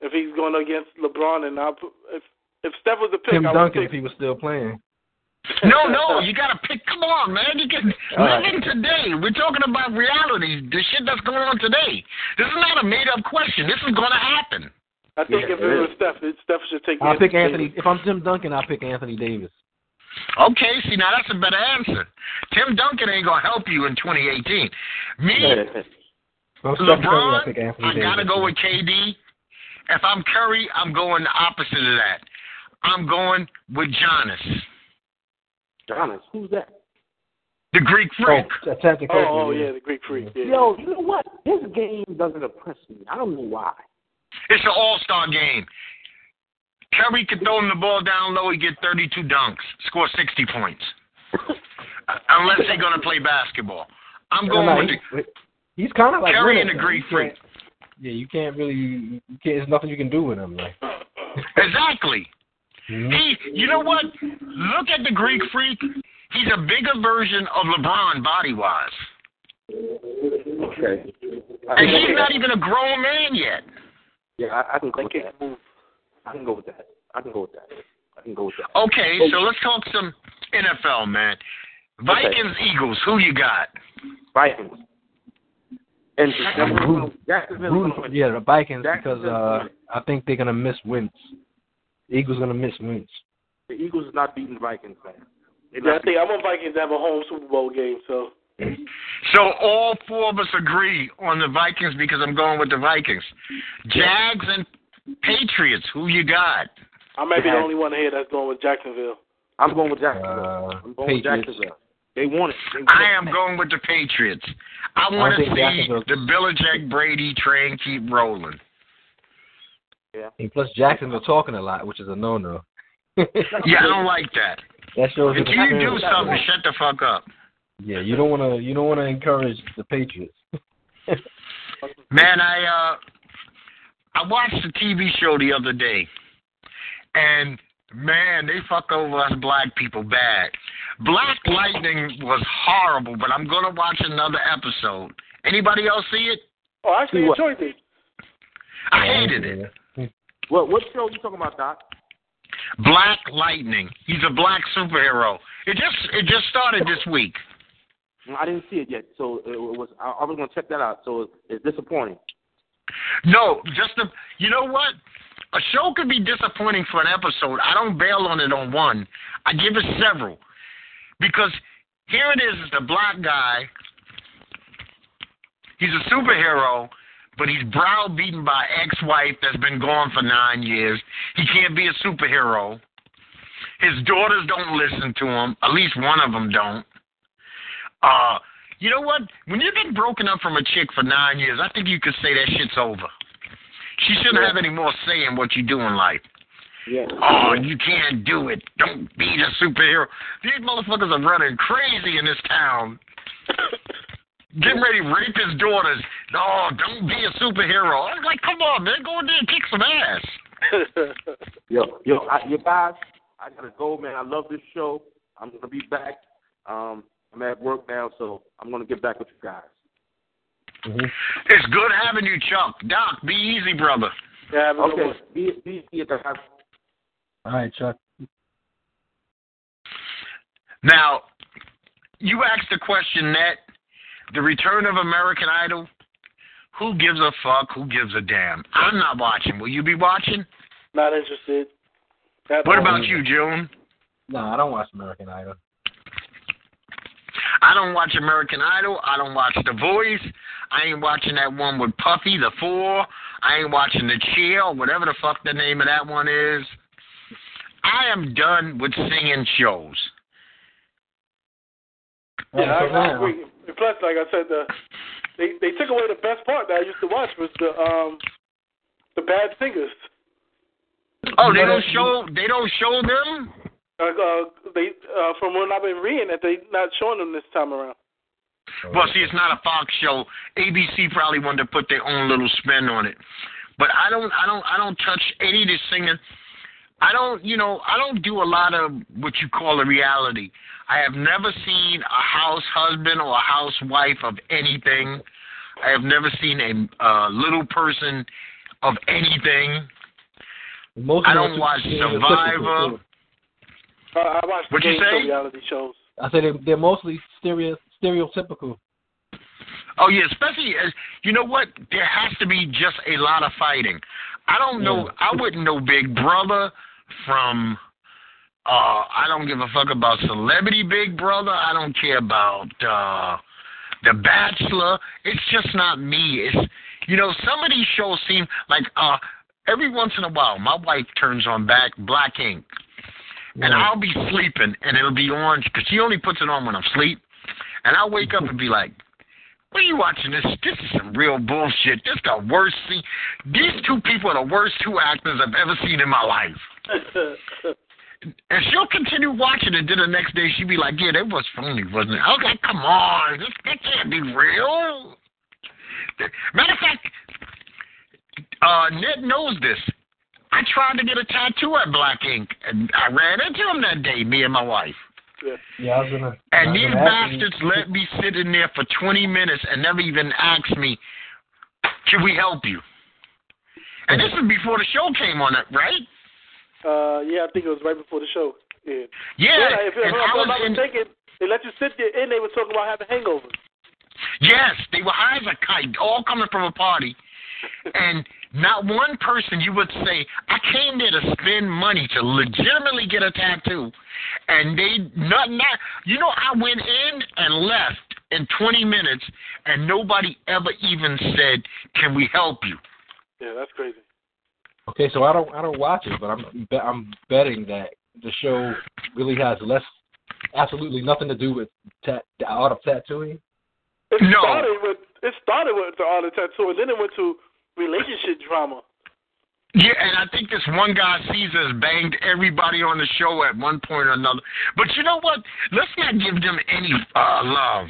if he's going against LeBron. And I'll put, if if Steph was the pick, Tim I would Duncan pick. if he was still playing. No, no, you got to pick. Come on, man. You can All right. living today. We're talking about reality. The shit that's going on today. This is not a made up question. This is going to happen. I think Yeah, if it it was Steph, it- Steph should take. I'll pick Davis. Anthony. If I'm Tim Duncan, I'll pick Anthony Davis. Okay, see now that's a better answer. Tim Duncan ain't gonna help you in 2018. Me, If I'm Curry, I'll LeBron, I gotta go with KD. If I'm Curry, I'm going the opposite of that. I'm going with Giannis, Giannis, who's that? the Greek Oh, freak. that's Oh, oh yeah, the Greek freak. Yeah. Yo, you know what? His game doesn't impress me. I don't know why. It's an all-star game. Curry can throw him the ball down low, he get 32 dunks, score 60 points. Unless they're gonna play basketball. I'm going no, with he- he's kind of like Curry and the though. Greek freak. Yeah, you can't really. You can't, there's nothing you can do with him. Like. the exactly. Mhm. He, you know what? Look at the Greek freak. He's a bigger version of LeBron body wise. Okay. And he's not even a grown man yet. Yeah, I, I can go They with can't that. move. I can go with that. I can go with that. I can go with that. Okay, so let's talk some NFL, man. Vikings, Eagles, who you got? Vikings. And Brutal. Jacksonville. Yeah, the Vikings because uh, I think they're gonna miss wins. Eagles gonna miss wins. The Eagles is not beating the Vikings, man. Yeah, I think I want Vikings to have a home Super Bowl game. So So all four of us agree on the Vikings because I'm going with the Vikings. Jags and Patriots, who you got? I may be the only one here that's going with Jacksonville. I'm going with Jacksonville. Uh, I'm going with Jacksonville. They want it. They want I it. am going with the Patriots. I want to see Jacksonville- the Belichick Brady train keep rolling. And plus Jacksonville talking a lot, which is a no-no. Yeah, I don't like that. That shows Until you do something, shut the fuck up. Yeah, you don't want to. You don't want to encourage the Patriots. Man, I uh I watched a TV show the other day, and man, they fuck over us black people bad. Black Lightning was horrible, but I'm gonna watch another episode. Anybody else see it? Oh, I actually See enjoyed it. I hated it. What what show are you talking about, Doc? Black Lightning. He's a black superhero. It just it just started this week. Mm, I didn't see it yet, so it was. I, was going to check that out. So it's disappointing. No, just the. You know what? a show could be disappointing for an episode. I don't bail on it on one. I give it several. Because here it is, it's a black guy. He's a superhero, but he's browbeaten by ex-wife that's been gone for nine years. He can't be a superhero. His daughters don't listen to him. At least one of them don't. Uh, you know what? When you've been broken up from a chick for nine years, I think you could say that shit's over. She shouldn't Yeah. have any more say in what you do in life. Yeah. Oh, you can't do it. Don't be the superhero. These motherfuckers are running crazy in this town. Getting ready to rape his daughters. No, don't be a superhero. I was like, come on, man, go in there and kick some ass. Yo, yo, I, you guys, I gotta go, man. I love this show. I'm gonna be back. Um, I'm at work now, so I'm gonna get back with you guys. Mm-hmm. It's good having you, Chuck. Doc, be easy, brother. yeah, have a Okay, one. be be be guys. All right, Chuck. Now, you asked the question, Net. The return of American Idol. Who gives a fuck? Who gives a damn? I'm not watching. Will you be watching? Not interested. That's What about you, June? No, I don't watch American Idol. I don't watch American Idol. I don't watch The Voice. I ain't watching that one with Puffy, The Four. I ain't watching The Chair, or whatever the fuck the name of that one is. I am done with singing shows. Yeah, I, I agree. And plus, like I said, the they they took away the best part that I used to watch was the um the bad singers. Oh, they don't show. They don't show them. Uh, uh, they uh, from when I've been reading that they not showing them this time around. Well, see, it's not a Fox show. ABC probably wanted to put their own little spin on it. But I don't, I don't, I don't touch any of this singing. I don't, you know, I don't do a lot of what you call a reality. I have never seen a house husband or a housewife of anything. I have never seen a uh, little person of anything. Most I don't watch stereotypical, Survivor. Too. Uh, I watch the What'd you game show say? reality shows. I said they're, they're mostly stereo, stereotypical. Oh yeah, especially as you know what, there has to be just a lot of fighting. I don't know. Yeah. I wouldn't know Big Brother from. uh I don't give a fuck about Celebrity Big Brother. I don't care about uh The Bachelor. It's just not me. It's you know some of these shows seem like uh every once in a while my wife turns on back Black Ink. And I'll be sleeping, and it'll be on because she only puts it on when I'm asleep. And I'll wake up and be like, "What are you watching this? This is some real bullshit. This is the worst thing. These two people are the worst two actors I've ever seen in my life." And she'll continue watching it. Then the next day she'll be like, "Yeah, that was phony, wasn't it?" I was like, "Come on, this that can't be real." Matter of fact, uh, Ned knows this. I tried to get a tattoo at Black Ink, and I ran into him that day, me and my wife. Yeah, I was gonna. I And was these gonna you- bastards let me sit in there for 20 minutes and never even asked me, can we help you? And this was before the show came on, right? uh, yeah, I think it was right before the show. Yeah. Yeah, if, if, and if I I'm was not in, mistaken, they let you sit there and they were talking about having hangovers. yes, they were high as a kite, all coming from a party. And not one person you would say, I came there to spend money to legitimately get a tattoo. And they, not, not, you know, I went in and left in 20 minutes and nobody ever even said, can we help you? Yeah, that's crazy. Okay, so I don't I don't watch it, but I'm be- I'm betting that the show really has less, absolutely nothing to do with tat, the art of tattooing. It No. started with it started with the art of tattoo, and then it went to relationship drama. Yeah, and I think this one guy Ceaser has banged everybody on the show at one point or another. But you know what? Let's not give them any uh, love.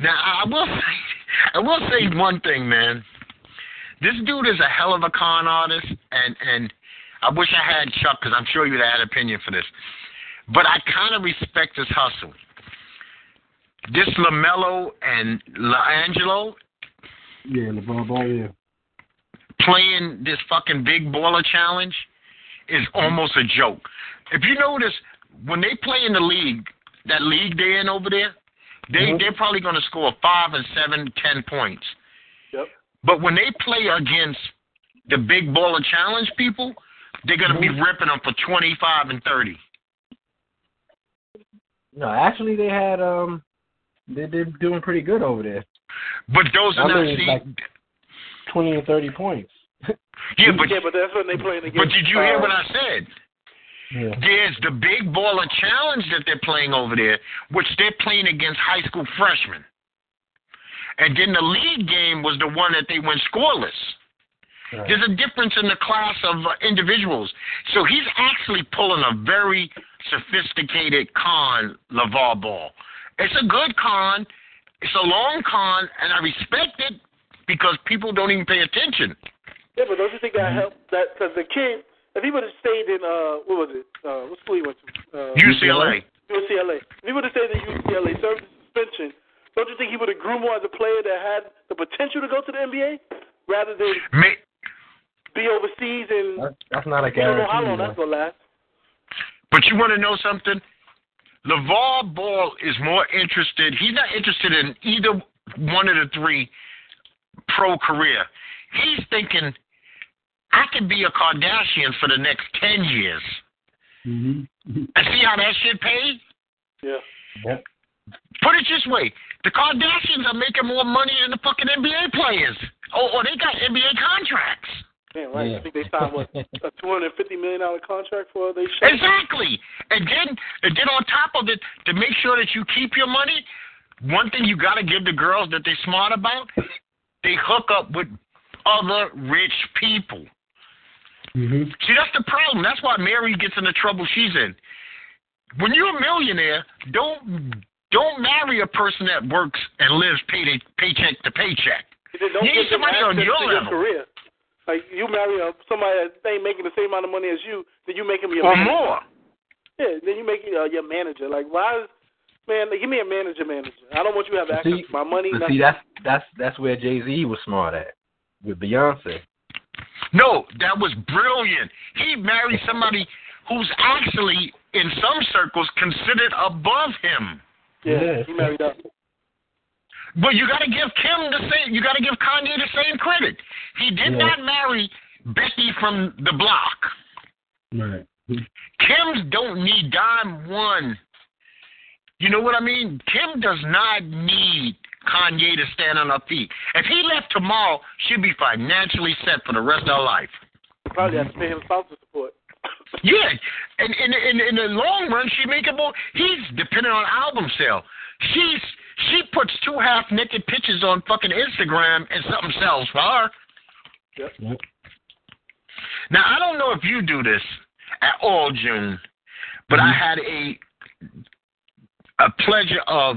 Now I will say, I will say one thing, man. This dude is a hell of a con artist, and and I wish I had Chuck because I'm sure you'd have had an opinion for this. But I kind of respect his hustle. This LaMelo and LiAngelo Yeah, LeBron Ball. Yeah. Playing this fucking big baller challenge is almost a joke. If you notice, when they play in the league, that league they're in over there, they Mhm. they're probably going to score five and seven, ten points. Yep. But when they play against the big baller challenge people, they're going to be ripping them for 25 and 30. No, actually, they had um, they they're doing pretty good over there. But those are not mean, see. like twenty and thirty points. yeah, but yeah, but that's when they playing against. but did you hear what I said? Yeah. There's the big baller challenge that they're playing over there, which they're playing against high school freshmen. And then the league game was the one that they went scoreless. Right. There's a difference in the class of uh, individuals. So he's actually pulling a very sophisticated con, LaVar Ball. It's a good con. It's a long con, and I respect it because people don't even pay attention. Yeah, but don't you think that helped? That because the kid, if he would have stayed in uh, what was it? Uh, what school he went to? Uh, UCLA. UCLA. If he would have stayed in UCLA, served his suspension, don't you think he would have grew more as a player that had the potential to go to the NBA rather than May, be overseas and That's, that's not a you don't know how long that's gonna last? But you want to know something? LaVar Ball is more interested. He's not interested in either one of the three pro career. He's thinking, I could be a Kardashian for the next 10 years. Mm-hmm. And see how that shit pays? Yeah. Yep. Put it this way the Kardashians are making more money than the fucking NBA players. Oh, or they got NBA contracts. Damn right. Yeah. I think they signed what a two hundred and fifty million dollar contract for they show. Exactly. And then and then on top of it, to make sure that you keep your money, one thing you gotta give the girls that they're smart about, they hook up with other rich people. Mm-hmm. See, that's the problem. That's why Mary gets in the trouble she's in. When you're a millionaire, don't don't marry a person that works and lives pay to, paycheck to paycheck. He said, don't You need give them somebody on your level. your career. Like you marry a, somebody that ain't making the same amount of money as you, then you make him your Or manager. more. Yeah, then you make it uh, your manager. Like why is man? Give me a manager, manager. I don't want you to have access See, to my money. But nothing. see, that's that's that's where Jay Z was smart at with Beyonce. No, that was brilliant. He married somebody who's actually, in some circles, considered above him. yeah, Yeah. he married up. But you got to give Kim the same. You got to give Kanye the same credit. He did Yeah. not marry Becky from the block. Right. Kim's don't need dime one. You know what I mean? Kim does not need Kanye to stand on her feet. If he left tomorrow, she'd be financially set for the rest of her life. Probably have to pay him spousal support. Yeah, and in in in the long run, she make it more. He's dependent on album sale. She's she puts two half naked pictures on fucking Instagram and something sells for her. Yep. Now I don't know if you do this at all, June, but I mm-hmm. had a a pleasure of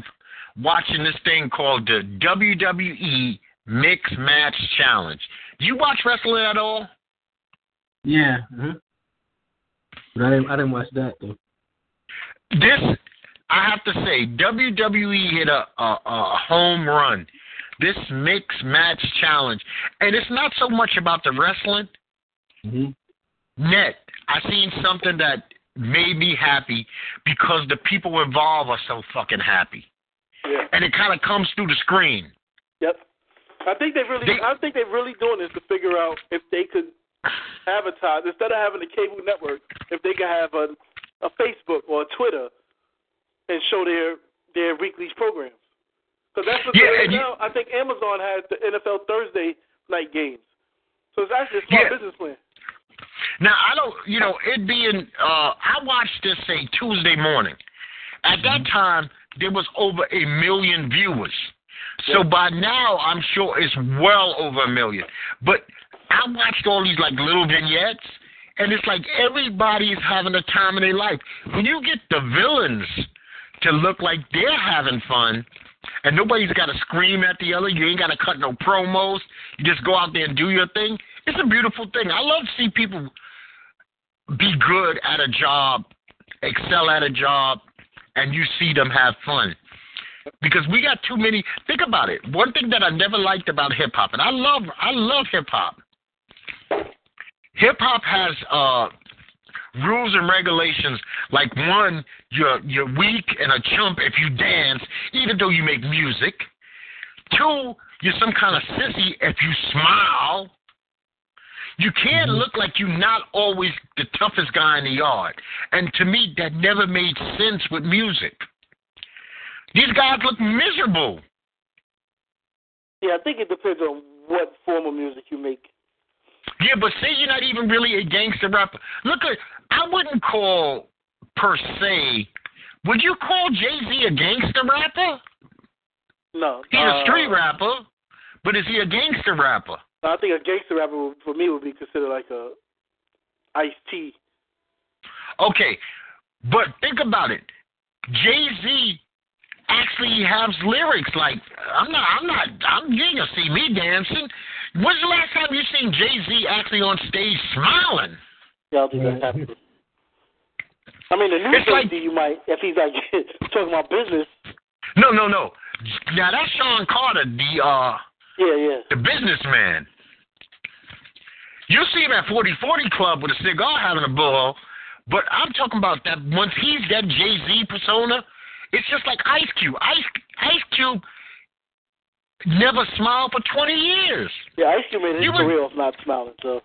watching this thing called the WWE Mix Match Challenge. Do you watch wrestling at all? Yeah. uh But I didn't I didn't watch that though. this I have to say, WWE hit a, a, a home run. This mix match challenge, and it's not so much about the wrestling. Mm-hmm. Net, I seen something that made me happy because the people involved are so fucking happy, Yeah. and it kind of comes through the screen. Yep. I think they really, They- I think they're really doing this to figure out if they could advertise instead of having a cable network, if they could have a, a Facebook or a Twitter and show their their weekly programs. Because that's what Yeah, they're now. I think Amazon has the NFL Thursday night games, so it's actually a smart Yeah. business plan. Now I don't, you know, it being, uh, I watched this say Tuesday morning. At that time, there was over a million viewers. So by now, I'm sure it's well over a million. But I watched all these like little vignettes, and it's like everybody is having a time of their life. When you get the villains to look like they're having fun, and nobody's got to scream at the other, you ain't got to cut no promos. You just go out there and do your thing. It's a beautiful thing. I love to see people be good at a job, excel at a job, and you see them have fun. Because we got too many. Think about it. One thing that I never liked about hip hop, and I love, I love hip hop. Hip hop has uh, rules and regulations. Like one, you're you're weak and a chump if you dance, even though you make music. Two, you're some kind of sissy if you smile. You can't Mhm. look like you're not always the toughest guy in the yard. And to me, that never made sense with music. These guys look miserable. Yeah, I think it depends on what form of music you make. Yeah, but say you're not even really a gangster rapper. Look at, I wouldn't call per se. Would you call Jay Z a gangster rapper? No, He's a uh, street rapper, but is he a gangster rapper? I think a gangster rapper for me would be considered like a Ice T. Okay, but think about it. Jay Z actually has lyrics like I'm not I'm not I'm you ain't gonna see me dancing. When's the last time you seen Jay Z actually on stage smiling? Yeah, I don't think that happened. I mean, the new It's like- Jay Z you might if he's like talking about business. No, no, no. Now that's Sean Carter, the uh Yeah, yeah. the businessman. You see him at 40/40 Club with a cigar having a ball, but I'm talking about that once he's that Jay Z persona, it's just like Ice Cube. Ice Ice Cube never smiled for 20 years. Yeah, Ice Cube made his You career off not smiling. So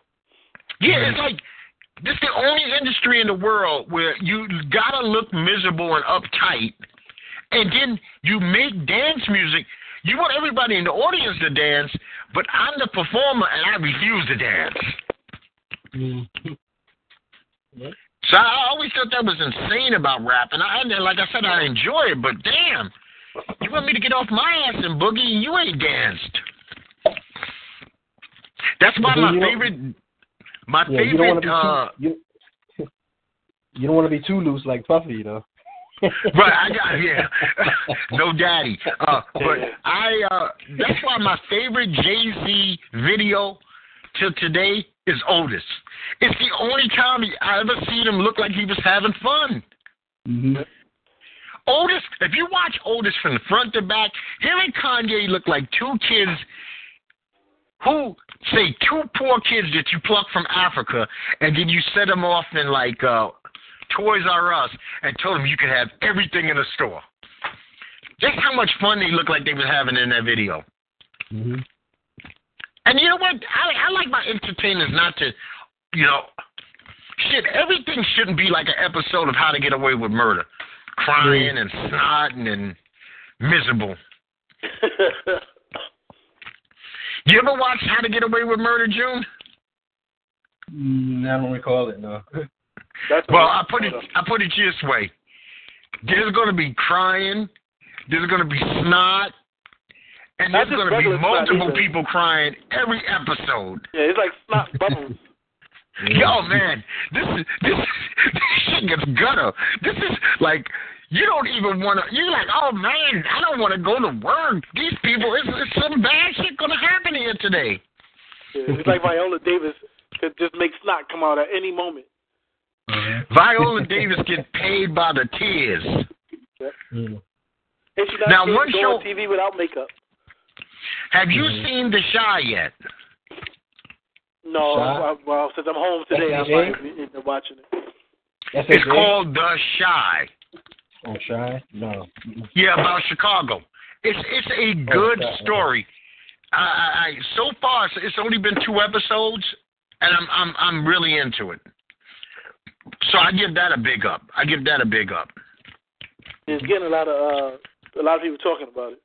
Yeah, it's like this is the only industry in the world where you gotta look miserable and uptight, and then you make dance music. You want everybody in the audience to dance, but I'm the performer and I refuse to dance. Mhm. So I always thought that was insane about rap, and I, and like I said, I enjoy it. But damn, you want me to get off my ass and boogie, and you ain't danced. That's why my favorite, my Yeah, you don't want favorite. uh, too. You, you don't want to be too loose like Puffy, though. Right, I got yeah, no daddy. Uh, but I uh, that's why my favorite Jay Z video till today is Otis. It's the only time I ever seen him look like he was having fun. hmm Otis, if you watch Otis from the front to back, him and Kanye look like two kids who say two poor kids that you pluck from Africa, and then you set them off in like uh, Toys R Us and told them you could have everything in the store. Just how much fun they look like they was having in that video. hmm And you know what? I, I like my entertainers not to, you know, shit. Everything shouldn't be like an episode of How to Get Away with Murder, crying and snotting and miserable. You ever watch How to Get Away with Murder, June? Mm, I don't recall it. No. that's Well, I put it I put it this way: there's going to be crying, there's going to be snot, and Not there's going to be multiple people crying every episode. Yeah, it's like snot bubbles. Yo, man, this is this this shit gets gutter. This is like you don't even want to. You're like, oh man, I don't want to go to work. These people, it's, it's some bad shit gonna happen here today. Yeah, it's like Viola Davis could just make snot come out at any moment. Viola Davis get paid by the tears. Mm. And she's not Now, scared one show- on TV without makeup. Have you Mhm. seen The Chi yet? No, Shot? well, well, since I'm home today, I'm SHA? not watching it. That's It's called The Chi. Oh, shy? No. Yeah, about Chicago. It's it's a good okay, okay. story. I, I, I so far it's- it's only been two episodes, and I'm I'm I'm really into it. So I give that a big up. I give that a big up. It's getting a lot of uh, a lot of people talking about it.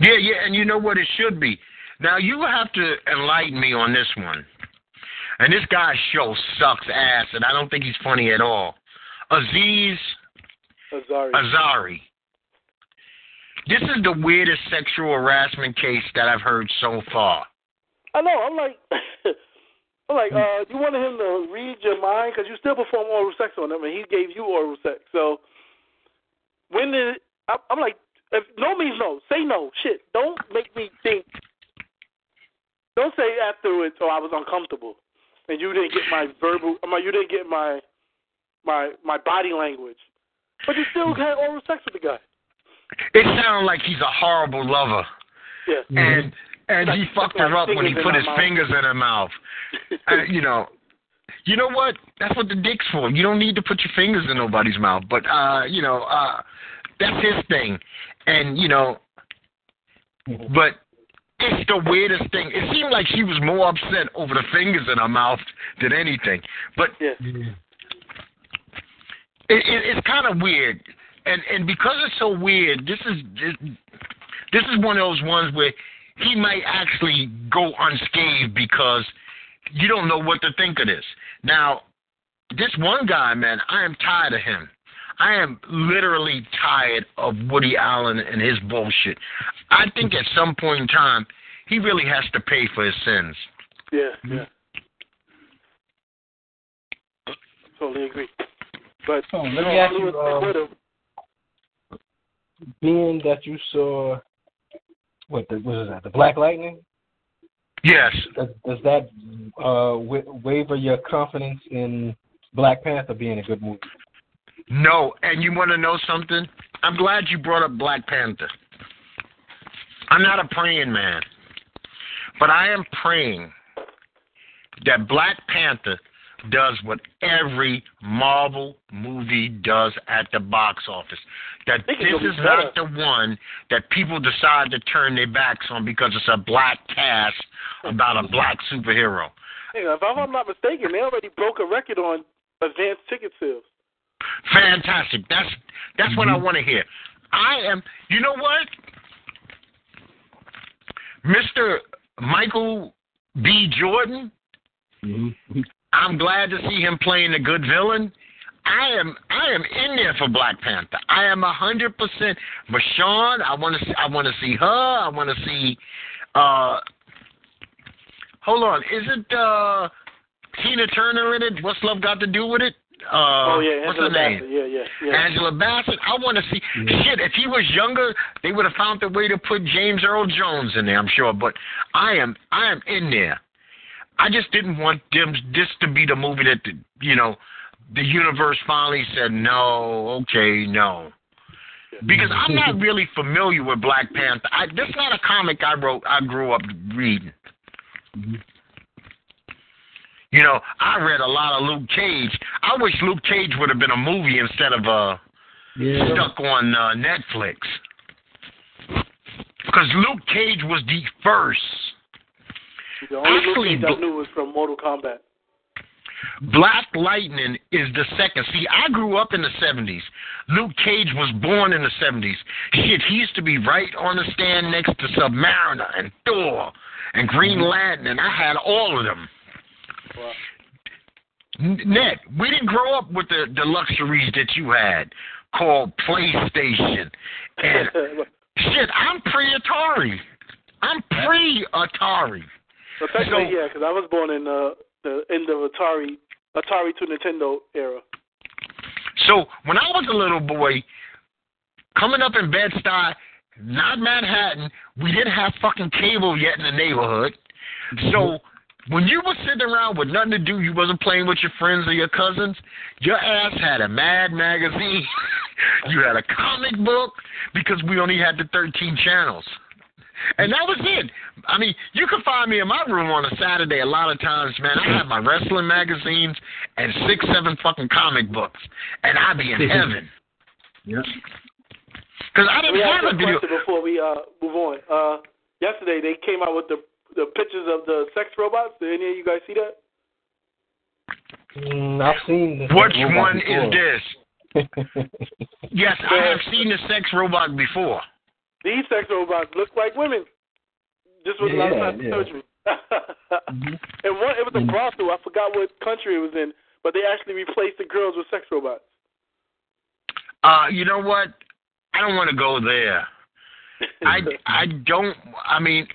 Yeah, yeah, and you know what it should be. Now you have to enlighten me on this one. And this guy's show sucks ass, and I don't think he's funny at all. Aziz Ansari. Ansari. This is the weirdest sexual harassment case that I've heard so far. I know. I'm like, like, uh, you wanted him to read your mind because you still perform oral sex on him, and he gave you oral sex. So when did I, I'm like, if no means no, say no. Shit, don't make me think. Don't say afterwards, "Oh, I was uncomfortable," and you didn't get my verbal. I mean, you didn't get my my my body language, but you still had oral sex with the guy. It sounds like he's a horrible lover, Yeah. and and he fucked her up when he put his mouth. fingers in her mouth. Uh, you know, you know what? That's what the dick's for. You don't need to put your fingers in nobody's mouth. But uh, you know, uh, that's his thing, and you know, but it's the weirdest thing. It seemed like she was more upset over the fingers in her mouth than anything. But Yeah. it, it, it's kind of weird, and and because it's so weird, this is this, this is one of those ones where he might actually go unscathed because you don't know what to think of this. Now, this one guy, man, I am tired of him. I am literally tired of Woody Allen and his bullshit. I think at some point in time, he really has to pay for his sins. Yeah, yeah. Totally agree. But Oh, let me ask you, stick um, being that you saw what the, what is that? The Black Lightning. Yes. Does, does that uh, wa- waver your confidence in Black Panther being a good movie? No, and you want to know something? I'm glad you brought up Black Panther. I'm not a praying man, but I am praying that Black Panther does what every Marvel movie does at the box office. That this it'll is not the one that people decide to turn their backs on because it's a black cast about a black superhero. Hey, if I'm not mistaken, they already broke a record on advanced ticket sales. Fantastic. That's that's what I want to hear. I am. You know what, Mister Michael B. Jordan. Mm-hmm. I'm glad to see him playing a good villain. I am I am in there for Black Panther. I am a hundred percent. Michonne, I want to I want to see her. I want to see. uh Hold on, is it uh Tina Turner in it? What's love got to do with it? Uh, oh yeah, what's Angela her name? Bassett. Yeah, yeah, yeah. Angela Bassett. I want to see shit. If he was younger, they would have found a way to put James Earl Jones in there. I'm sure, but I am I am in there. I just didn't want them this to be the movie that the, you know the universe finally said no, okay, no. Because I'm not really familiar with Black Panther. I, this is not a comic I wrote. I grew up reading. You know, I read a lot of Luke Cage. I wish Luke Cage would have been a movie instead of uh Yeah. stuck on uh, Netflix. Because Luke Cage was the first. The only Actually, Cage I knew was from Mortal Kombat. Black Lightning is the second. See, I grew up in the 70s. Luke Cage was born in the 70s. Shit, he used to be right on the stand next to Submariner and Thor and Green mm-hmm. Lantern, and I had all of them. Wow. Ned, we didn't grow up with the, the luxuries that you had called PlayStation. And shit, I'm pre Atari. I'm pre Atari. So technically, So- yeah, because I was born in uh, the end of Atari, Atari to Nintendo era. So when I was a little boy, coming up in Bed Stuy, not Manhattan, we didn't have fucking cable yet in the neighborhood. So when you were sitting around with nothing to do, you wasn't playing with your friends or your cousins, your ass had a Mad magazine, you had a comic book, because we only had the 13 channels. And that was it. I mean, you can find me in my room on a Saturday a lot of times, man. I have my wrestling magazines and six, seven fucking comic books, and I be in heaven. Yeah. Because I didn't me have a a video. question before we uh, move on. Uh, yesterday they came out with the the pictures of the sex robots. Did any of you guys see that? Mm, I've seen this. Which one before. is this? Yes, I have seen the sex robot before. These sex robots look like women. Just with a lot of Yeah, plastic yeah. surgery. Mhm. and one, it was a Mm. brothel. I forgot what country it was in, but they actually replaced the girls with sex robots. Uh, you know what? I don't want to go there. I I don't. I mean,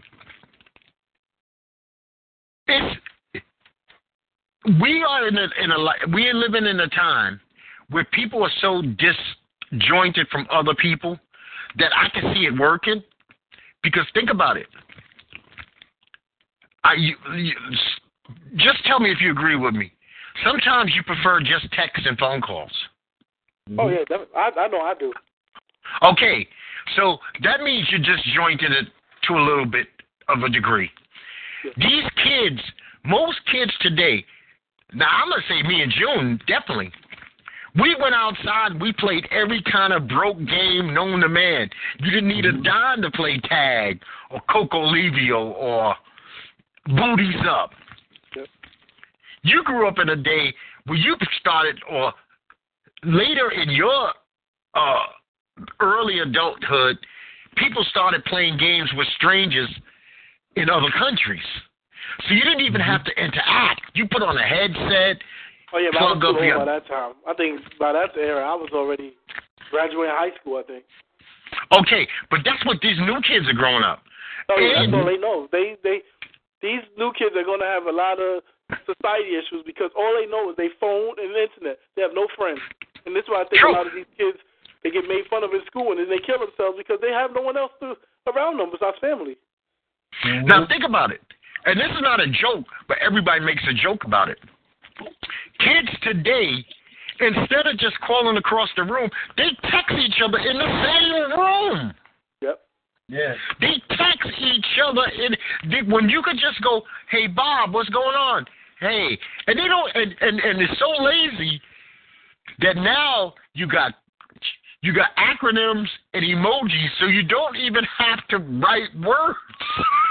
it's we are in a in a li- we are living in a time where people are so disjointed from other people that I can see it working. Because think about it. I you, you, just tell me if you agree with me. Sometimes you prefer just text and phone calls. oh yeah, that, I I know I do. Okay, so that means you're just jointed it to a little bit of a degree. These kids, most kids today, now I'm gonna say me and June definitely. We went outside. We played every kind of broke game known to man. You didn't need a dime to play tag or Coco Livio or Booties Up. Yep. You grew up in a day where you started, or later in your uh, early adulthood, people started playing games with strangers in other countries. So you didn't even have to interact. You put on a headset. Oh yeah, but I was too old by that time. I think by that era, I was already graduating high school. I think. Okay, but that's what these new kids are growing up. Oh yeah, that's all they know. They they these new kids are gonna have a lot of society issues because all they know is they phone and the internet. They have no friends, and this is why I think True. a lot of these kids they get made fun of in school and then they kill themselves because they have no one else to around them besides family. Now think about it. And this is not a joke, but everybody makes a joke about it. Kids today, instead of just calling across the room, they text each other in the same room. Yep. Yeah. They text each other in they, when you could just go, "Hey Bob, what's going on?" Hey, and they don't, and and, and it's so lazy that now you got you got acronyms and emojis, so you don't even have to write words.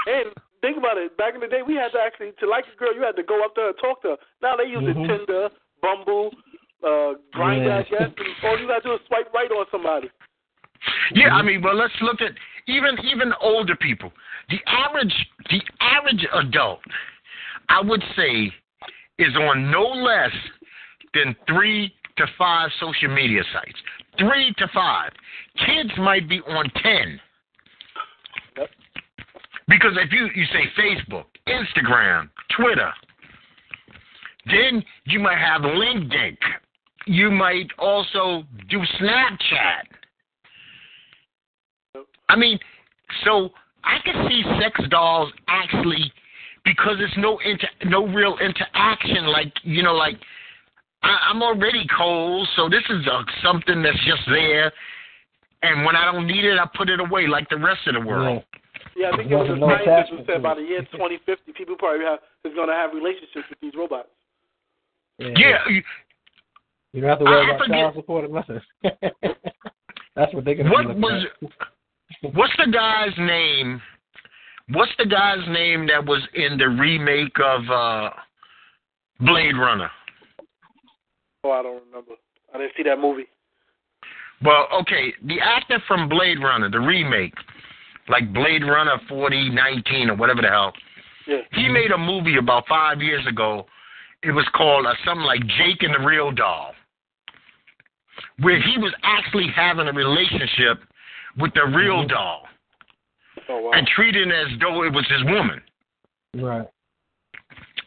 And think about it. Back in the day, we had to actually to like a girl, you had to go up there and talk to her. Now they use Mhm. Tinder, Bumble, uh, Grindr, Yeah. I guess. And all you gotta do is swipe right on somebody. Yeah, I mean, well, let's look at even even older people. The average the average adult, I would say, is on no less than three to five social media sites. Three to five. Kids might be on ten. Because if you you say Facebook, Instagram, Twitter, then you might have LinkedIn. You might also do Snapchat. I mean, so I can see sex dolls actually because it's no inter, no real interaction. Like you know, like I, I'm already cold, so this is uh something that's just there. And when I don't need it, I put it away like the rest of the world. Yeah, I think There it was a wasn't no scientist who said to by the year 2050, people probably have is gonna have relationships with these robots. Yeah, you- You don't have to worry I about forget- child support or nothing. That's what they're gonna what was at. what's the guy's name? What's the guy's name that was in the remake of uh Blade Runner? Oh, I don't remember. I didn't see that movie. Well, okay, the actor from Blade Runner, the remake, like Blade Runner 4019 or whatever the hell, Yeah. he made a movie about five years ago. It was called uh, something like Jake and the Real Doll, where he was actually having a relationship with the real doll Oh wow. and treating it as though it was his woman. Right.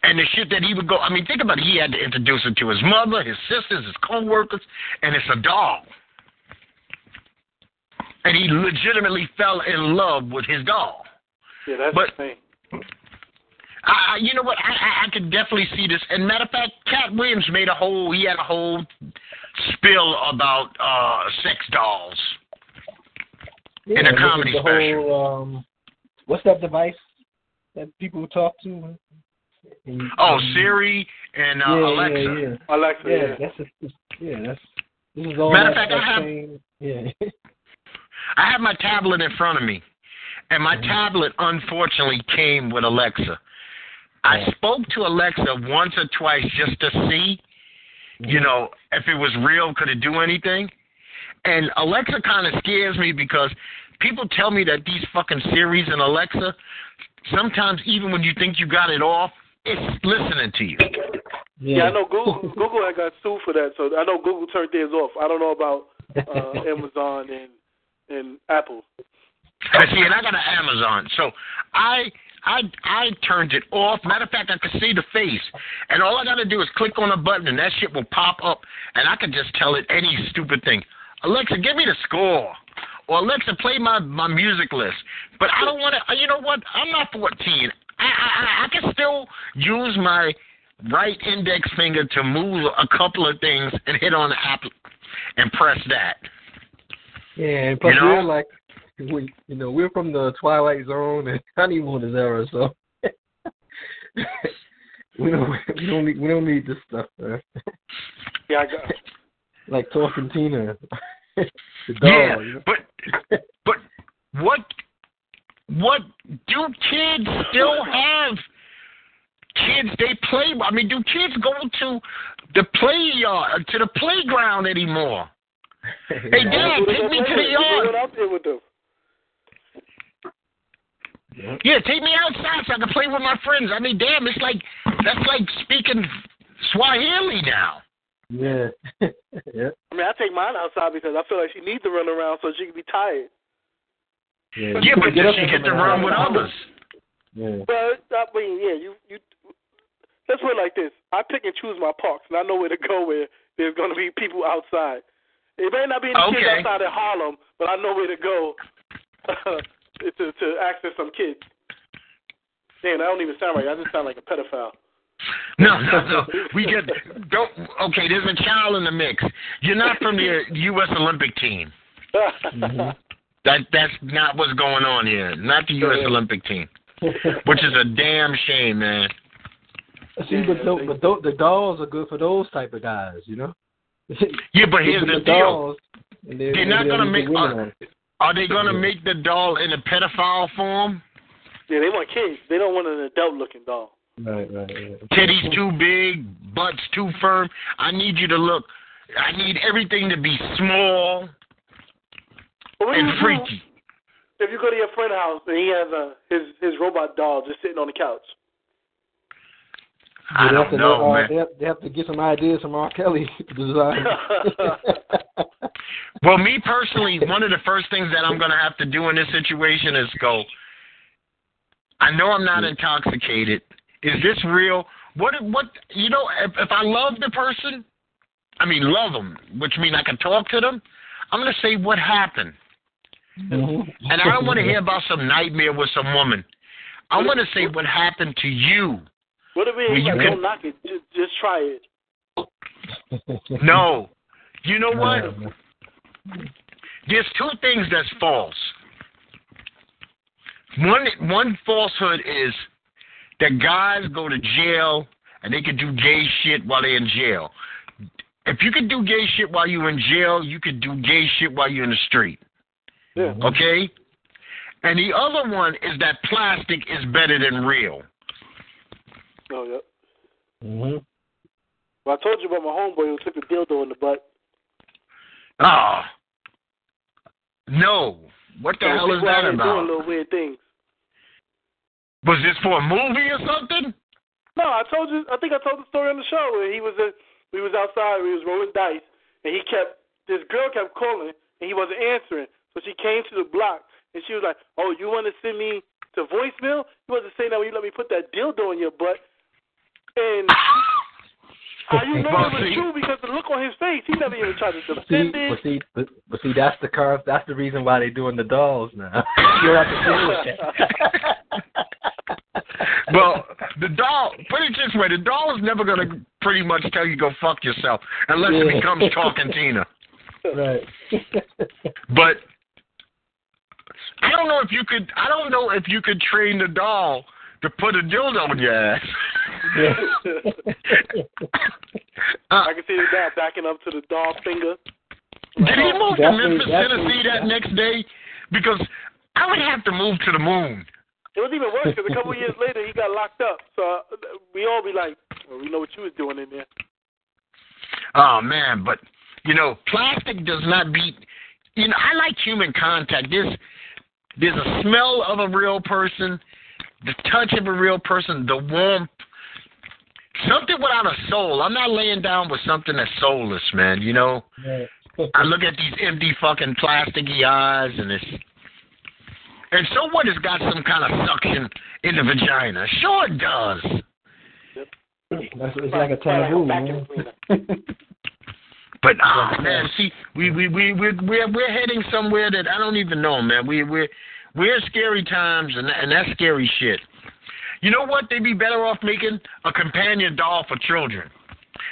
And the shit that he would go, I mean, think about it. He had to introduce it to his mother, his sisters, his co-workers, and it's a doll. And he legitimately fell in love with his doll. yeah, that's but- insane. I, I you know what? I, I, I could definitely see this. And matter of fact, Katt Williams made a whole, he had a whole spill about uh sex dolls. Yeah, In a comedy the special. Whole, um, what's that device that people talk to? And- Oh, and- Siri and uh, yeah, Alexa. Yeah, yeah. Alexa, Yeah, yeah. that's a, yeah, that's this is all Matter of that, fact, I have- same, yeah. I have my tablet in front of me, and my Mhm. tablet unfortunately came with Alexa. I spoke to Alexa once or twice just to see, you know, if it was real, could it do anything? And Alexa kind of scares me because people tell me that these fucking Siris and Alexa, sometimes even when you think you got it off, it's listening to you. Yeah, I know Google Google had got sued for that, so I know Google turned theirs off. I don't know about uh, Amazon and and Apple. And see, and I got an Amazon, so I I I turned it off. Matter of fact, I could see the face, and all I got to do is click on a button, and that shit will pop up, and I can just tell it any stupid thing. Alexa, give me the score, or Alexa, play my my music list. But I don't want to. Uh, you know what? I'm not 14. I, I I can still use my right index finger to move a couple of things and hit on the app and press that. Yeah, plus You know? we're like, we, you know, we're from the Twilight Zone and Honeymooners era, so we don't we don't need we don't need this stuff. Man. Yeah, I got. like talking Tina. the doll, yeah, you know? but but what what do kids still have? Kids they play. I mean, do kids go to the play yard to the playground anymore? Hey, Dad, take me to the They went yard. out there with them. Yeah. Yeah, take me outside so I can play with my friends. I mean, damn, it's like that's like speaking Swahili now. Yeah. yeah. I mean, I take mine outside because I feel like she needs to run around so she can be tired. Yeah, Yeah, but Get does she and get to run with others? Yeah. Well, I mean, yeah, you you. Let's put it like this: I pick and choose my parks, and I know where to go where there's going to be people outside. It may not be any kids Okay. outside in Harlem, but I know where to go to to access some kids. Damn, I don't even sound right. I just sound like a pedophile. No, no, no. We get don't. Okay, there's a child in the mix. You're not from the U.S. Olympic team. That that's not what's going on here. Not the U.S. Yeah. Olympic team, which is a damn shame, man. See, but, tho- but tho- the dolls are good for those type of guys, you know. Yeah, but here's Give them the deal. dolls, and then They're not maybe gonna they'll make. leave Are, are they gonna make the doll in a pedophile form? yeah, they want kids. They don't want an adult-looking doll. Right, right, right. Titties too big, butts too firm. I need you to look. I need everything to be small But what do and you freaky. if you go to your friend's house and he has a his his robot doll just sitting on the couch? I they don't to know, uh, man. They have, they have to get some ideas from R. Kelly design. Well, me personally, one of the first things that I'm going to have to do in this situation is go. I know I'm not intoxicated. Is this real? What? What? You know, if, if I love the person, I mean love them, which means I can talk to them. I'm going to say what happened, Mhm. and I don't want to hear about some nightmare with some woman. I want to say what happened to you. What if Well, he's you can- don't knock it, just just try it. No, you know what? There's two things that's false. One one falsehood is that guys go to jail and they can do gay shit while they're in jail. If you can do gay shit while you're in jail, you can do gay shit while you're in the street. Yeah. Okay? And the other one is that plastic is better than real. Oh yeah. Mhm. Well, I told you about my homeboy who took a dildo in the butt. Oh. No. What the So hell is that about? Doing little weird things. Was this for a movie or something? No, I told you. I think I told the story on the show where he was at, we was outside, we was rolling dice, and he kept this girl kept calling and he wasn't answering. So she came to the block and she was like, "Oh, you want to send me to voicemail? You wasn't saying that when you let me put that dildo in your butt." And how you know Well, it was true because the look on his face, he never even tried to See, defend but see, but, but see, that's the car. That's the reason why they're doing the dolls now. you don't have to deal with that. Well, the doll, put it this way, the doll is never going to pretty much tell you go fuck yourself unless it Yeah. becomes talking Tina. right. But I don't know if you could, I don't know if you could train the doll to put a dildo in your ass. Uh, I can see the guy backing up to the doll finger. did he move to Memphis. Tennessee that next day? Because I would have to move to the moon. It was even worse because a couple of years later he got locked up. So we all be like, well, "We know what you was doing in there." Oh man, but you know, plastic does not beat. You know, I like human contact. There's there's a smell of a real person, the touch of a real person, the warmth. Something without a soul. I'm not laying down with something that's soulless, man. You know, I look at these empty fucking plasticky eyes, and it's and so what? It's got some kind of suction in the vagina. Sure, it does. That's, it's like a taboo, man. But ah man, see, we we we we we're we're heading somewhere that I don't even know, man. We we we're we're scary times, and and that's scary shit. You know what? They'd be better off making a companion doll for children.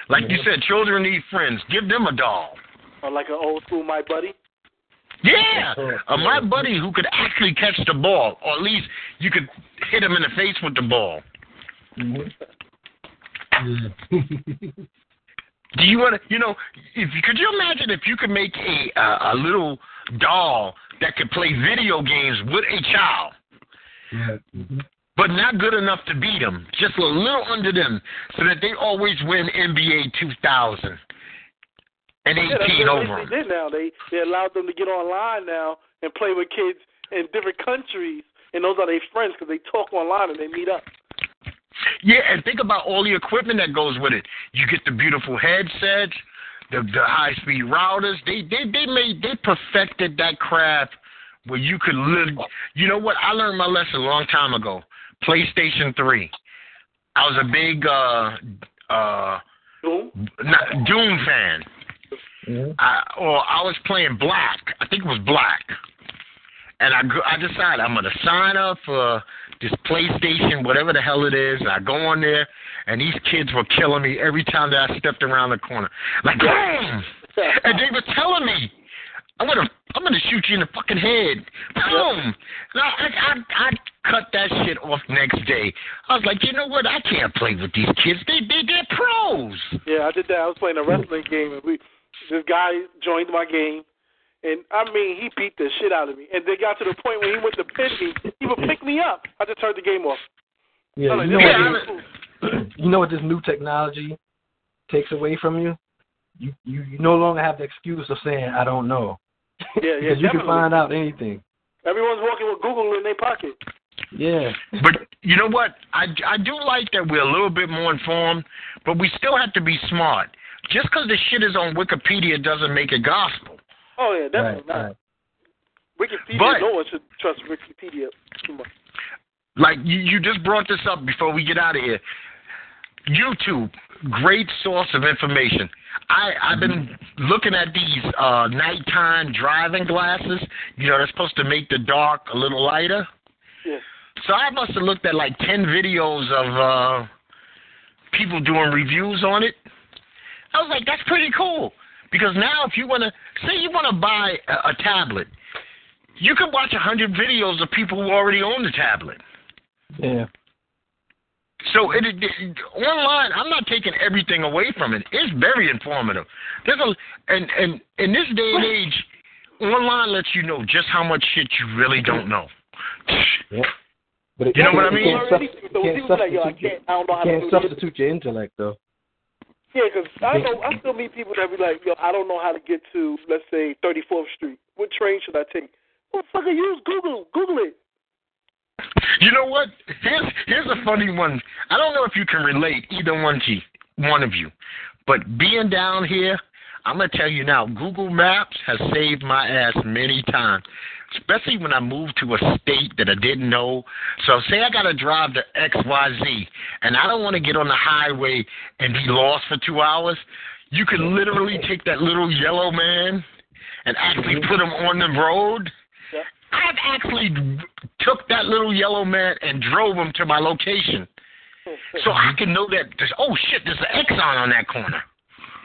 Like you said, children need friends. Give them a doll. Or like an old school my buddy. Yeah, uh, my buddy who could actually catch the ball, or at least you could hit him in the face with the ball. Mhm. Do you want to, you know, if could you imagine if you could make a uh, a little doll that could play video games with a child, Yeah. but not good enough to beat them, just a little under them, so that they always win NBA 2000 and 18 Yeah, that's over they them. did now. They they allowed them to get online now and play with kids in different countries, and those are their friends because they talk online and they meet up. Yeah, and think about all the equipment that goes with it. You get the beautiful headsets, the the high speed routers. They they they made they perfected that craft where you could live. You know what? I learned my lesson a long time ago. PlayStation Three. I was a big uh uh Boom. not, Doom fan. hmm I, or I was playing Black. I think it was Black. And I go- I decided I'm gonna sign up for this PlayStation, whatever the hell it is. And I go on there, and these kids were killing me every time that I stepped around the corner. Like boom, and they were telling me, I'm gonna I'm gonna shoot you in the fucking head. Boom. And I, I I cut that shit off next day. I was like, you know what? I can't play with these kids. They they they're pros. Yeah, I did that. I was playing a wrestling game, and we this guy joined my game, and I mean he beat the shit out of me. And they got to the point where he went to pin me. He would pick me up. I just turned the game off. Yeah. Like, You know, this Yeah, what is this, cool. you know what this new technology takes away from you? You you, you no longer have the excuse of saying I don't know. Yeah, yeah, because you can find out anything. Everyone's walking with Google in their pocket. Yeah. But you know what? I, I do like that we're a little bit more informed, but we still have to be smart. Just because the shit is on Wikipedia doesn't make it gospel. Oh yeah, definitely Right, not. right. Wikipedia. But- no one should trust Wikipedia too much. Like you, you just brought this up before we get out of here. YouTube, great source of information. I, I've been looking at these uh, nighttime driving glasses. You know, they're supposed to make the dark a little lighter. Yeah. So I must have looked at like ten videos of uh, people doing reviews on it. I was like, that's pretty cool. Because now, if you want to say you want to buy a, a tablet, you can watch a hundred videos of people who already own the tablet. Yeah. So it, it, it online, I'm not taking everything away from it. It's very informative. There's a and and in this day and age, online lets you know just how much shit you really don't know. Yeah. But it, You know what I mean? Can't, sub- can't people like, yo, I can't, I don't know how can't do this. substitute your intellect though. Yeah, because I know I still meet people that be like, yo, I don't know how to get to, let's say, 34th Street. What train should I take? Motherfucker, use Google. Google it. You know what? Here's here's a funny one. I don't know if you can relate either one to one of you, but being down here, I'm gonna tell you now. Google Maps has saved my ass many times, especially when I moved to a state that I didn't know. So say I gotta drive to X Y Z, and I don't want to get on the highway and be lost for two hours. You can literally take that little yellow man and actually mm-hmm. put him on the road. Yeah. I've actually took that little yellow man and drove him to my location, so I can know that. There's, oh shit, there's an Exxon on that corner.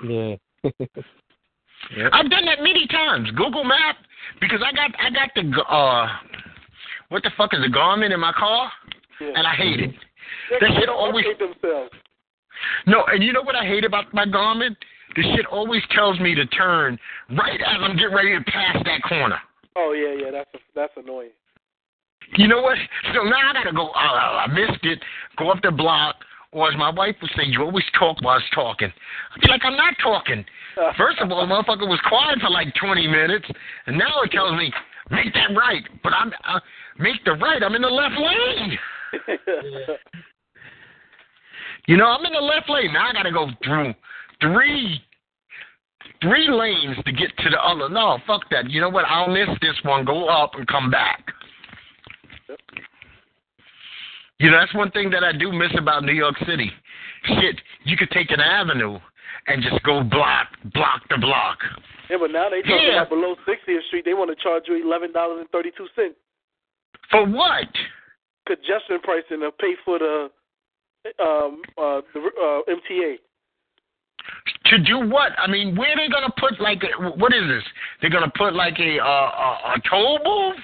Yeah. Yep. I've done that many times. Google Map because I got I got the uh, what the fuck is the Garmin in my car, Yeah. and I hate it. They, That they shit don't always update themselves. no, and you know what I hate about my Garmin? The shit always tells me to turn right as I'm getting ready to pass that corner. Oh yeah, yeah, that's that's annoying. You know what? So now I gotta go. Uh, I missed it. Go up the block, or as my wife would say, you always talk while I was talking. I'd be like, I'm not talking. First of all, the motherfucker was quiet for like 20 minutes, and now it tells me make that right. But I'm uh, make the right. I'm in the left lane. You know, I'm in the left lane. Now I gotta go through three three lanes to get to the other. No, fuck that. You know what? I'll miss this one. Go up and come back. You know, that's one thing that I do miss about New York City. Shit, you could take an avenue and just go block, block the block. yeah, but now they talking Yeah. about below 60th Street. They want to charge you eleven dollars and thirty two cents For what? congestion pricing to pay for the um uh the uh MTA. To do what? I mean, where they gonna put like a, what is this? They're gonna put like a uh, a, a toll booth?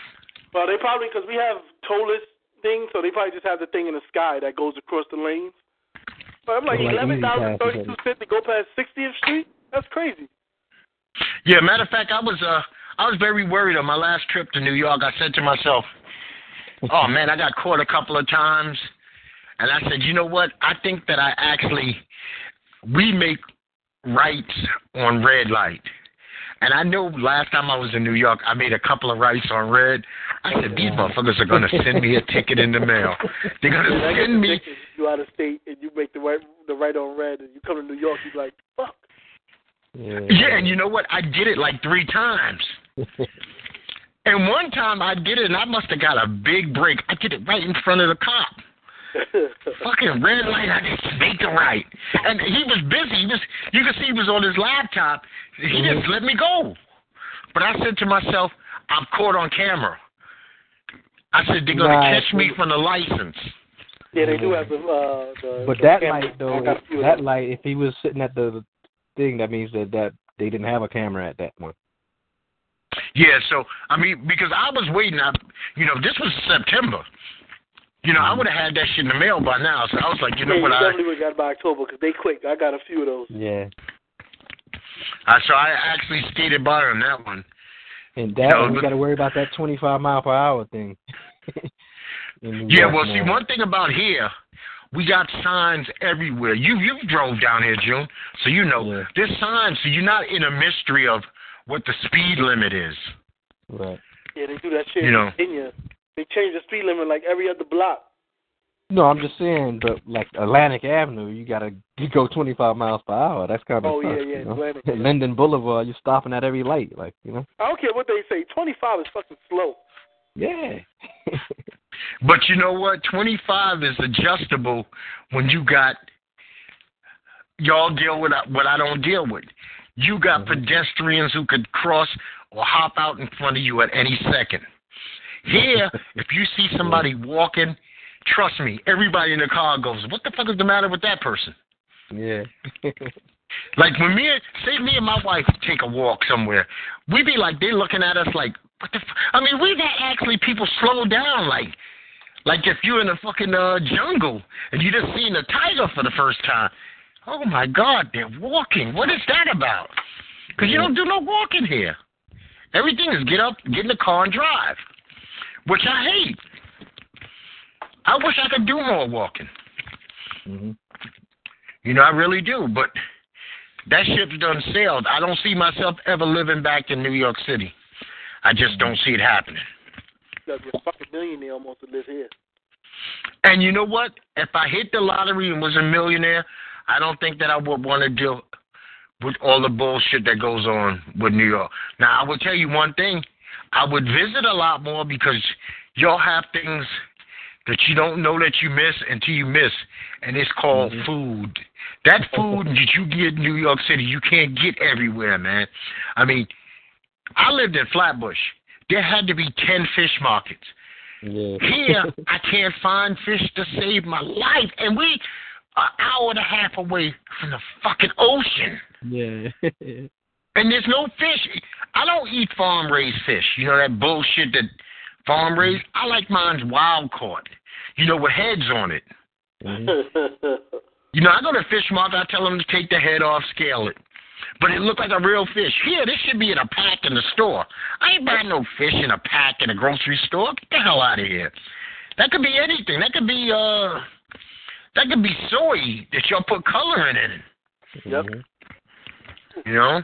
Well, they probably because we have tollless things, so they probably just have the thing in the sky that goes across the lanes. But I'm like Like eleven easy thousand passes, thirty two cents to go past 60th Street. That's crazy. Yeah, matter of fact, I was uh I was very worried on my last trip to New York. I said to myself, "Oh man, I got caught a couple of times," and I said, "You know what? I think that I actually we make rights on red light." And I know last time I was in New York, I made a couple of rights on red. I said, "These motherfuckers are gonna send me a ticket in the mail. They're gonna send me." ridiculous. You out of state and you make the right the right on red, and you come to New York, you're like, fuck. Yeah. Yeah, and you know what? I did it like three times. And one time I did it, and I must have got a big break. I did it right in front of the cop. Fucking red light, I just make the right. And he was busy. He was, you could see he was on his laptop. He just let me go. But I said to myself, I'm caught on camera. I said they're gonna Right. catch me from the license. yeah, they do have the uh the. But the that camera. light though, I got a few of that them. light, if he was sitting at the thing, that means that that they didn't have a camera at that one. Yeah, so I mean, because I was waiting. I, you know, this was September. You know, I mm-hmm. would have had that shit in the mail by now. So I was like, you know yeah, what? you I, definitely would have got by October because they quick. I got a few of those. Yeah. I so I actually skated by on that one. And that No, one, you got to worry about that 25 mile per hour thing. Yeah, York well, see, one thing about here, we got signs everywhere. You you drove down here, June, so you know Yeah. there's signs. So you're not in a mystery of what the speed limit is. Right. Yeah, they do that shit You in know. Virginia. They change the speed limit like every other block. No, I'm just saying, but like Atlantic Avenue, you gotta you go 25 miles per hour. That's kind of Oh, yeah, tough, yeah, you know? Atlantic, yeah. Linden Boulevard, you're stopping at every light, like you know. I don't care what they say. Twenty five is fucking slow. Yeah. But you know what? 25 is adjustable when you got y'all deal with what I don't deal with. You got mm-hmm. pedestrians who could cross or hop out in front of you at any second. Here, if you see somebody walking, trust me, everybody in the car goes, "What the fuck is the matter with that person?" yeah. Like when me, say me and my wife take a walk somewhere, we be like they looking at us like, what the? F-? I mean, we've had actually people slow down, like, like if you're in a fucking uh, jungle and you just seen a tiger for the first time. Oh my God, they're walking. What is that about? Because you don't do no walking here. Everything is get up, get in the car and drive, which I hate. I wish I could do more walking. hmm You know, I really do, but that ship's done sailed. I don't see myself ever living back in New York City. I just don't see it happening. You gotta a fucking millionaire almost to live here. And you know what? If I hit the lottery and was a millionaire, I don't think that I would want to deal with all the bullshit that goes on with New York. Now, I will tell you one thing. I would visit a lot more because y'all have things that you don't know that you miss until you miss, and it's called mm-hmm. food. That food that you get in New York City, you can't get everywhere, man. I mean, I lived in Flatbush. There had to be 10 fish markets. Yeah. Here, I can't find fish to save my life, and we an hour and a half away from the fucking ocean, yeah. and there's no fish. I don't eat farm raised fish. You know that bullshit that farm raised. I like mine's wild caught. You know with heads on it. Mhm. You know I go to fish market. I tell them to take the head off, scale it. But it looked like a real fish. Here, this should be in a pack in the store. I ain't buying no fish in a pack in a grocery store. Get the hell out of here. That could be anything. That could be uh that could be soy that y'all put coloring in it. Yep. You know?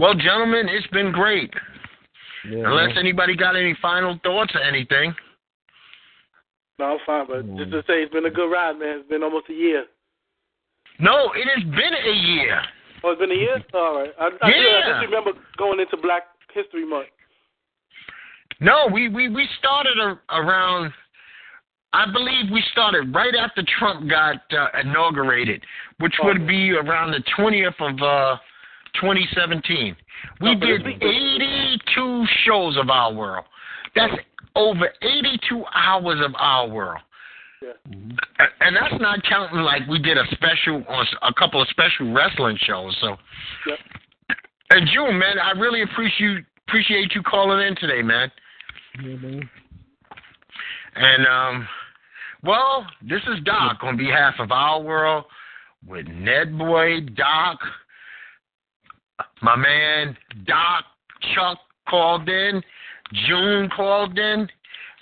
Well, gentlemen, it's been great. Yeah, Unless anybody got any final thoughts or anything. no, I'm fine, but just to say it's been a good ride, man. It's been almost a year. No, it has been a year. Oh, it's been a year? All right. I, I, do- I just remember going into Black History Month. No, we we we started a, around. I believe we started right after Trump got uh, inaugurated, which would Okay. be around the twentieth of uh, 2017. We did 82 shows of our world. That's over 82 hours of our world. Yeah. And that's not counting like we did a special on a couple of special wrestling shows. So, Yep. and June, man, I really appreciate appreciate you calling in today, man. Yeah, man. And um, Well, this is Doc on behalf of our world with Ned Boy, Doc, my man Doc, Chuck called in, June called in.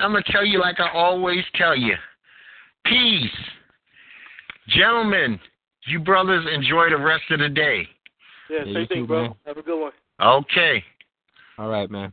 I'm gonna tell you like I always tell you. Peace. Gentlemen, you brothers enjoy the rest of the day. Yeah, Yeah, same thing, too, bro. man. Have a good one. Okay. All right, man.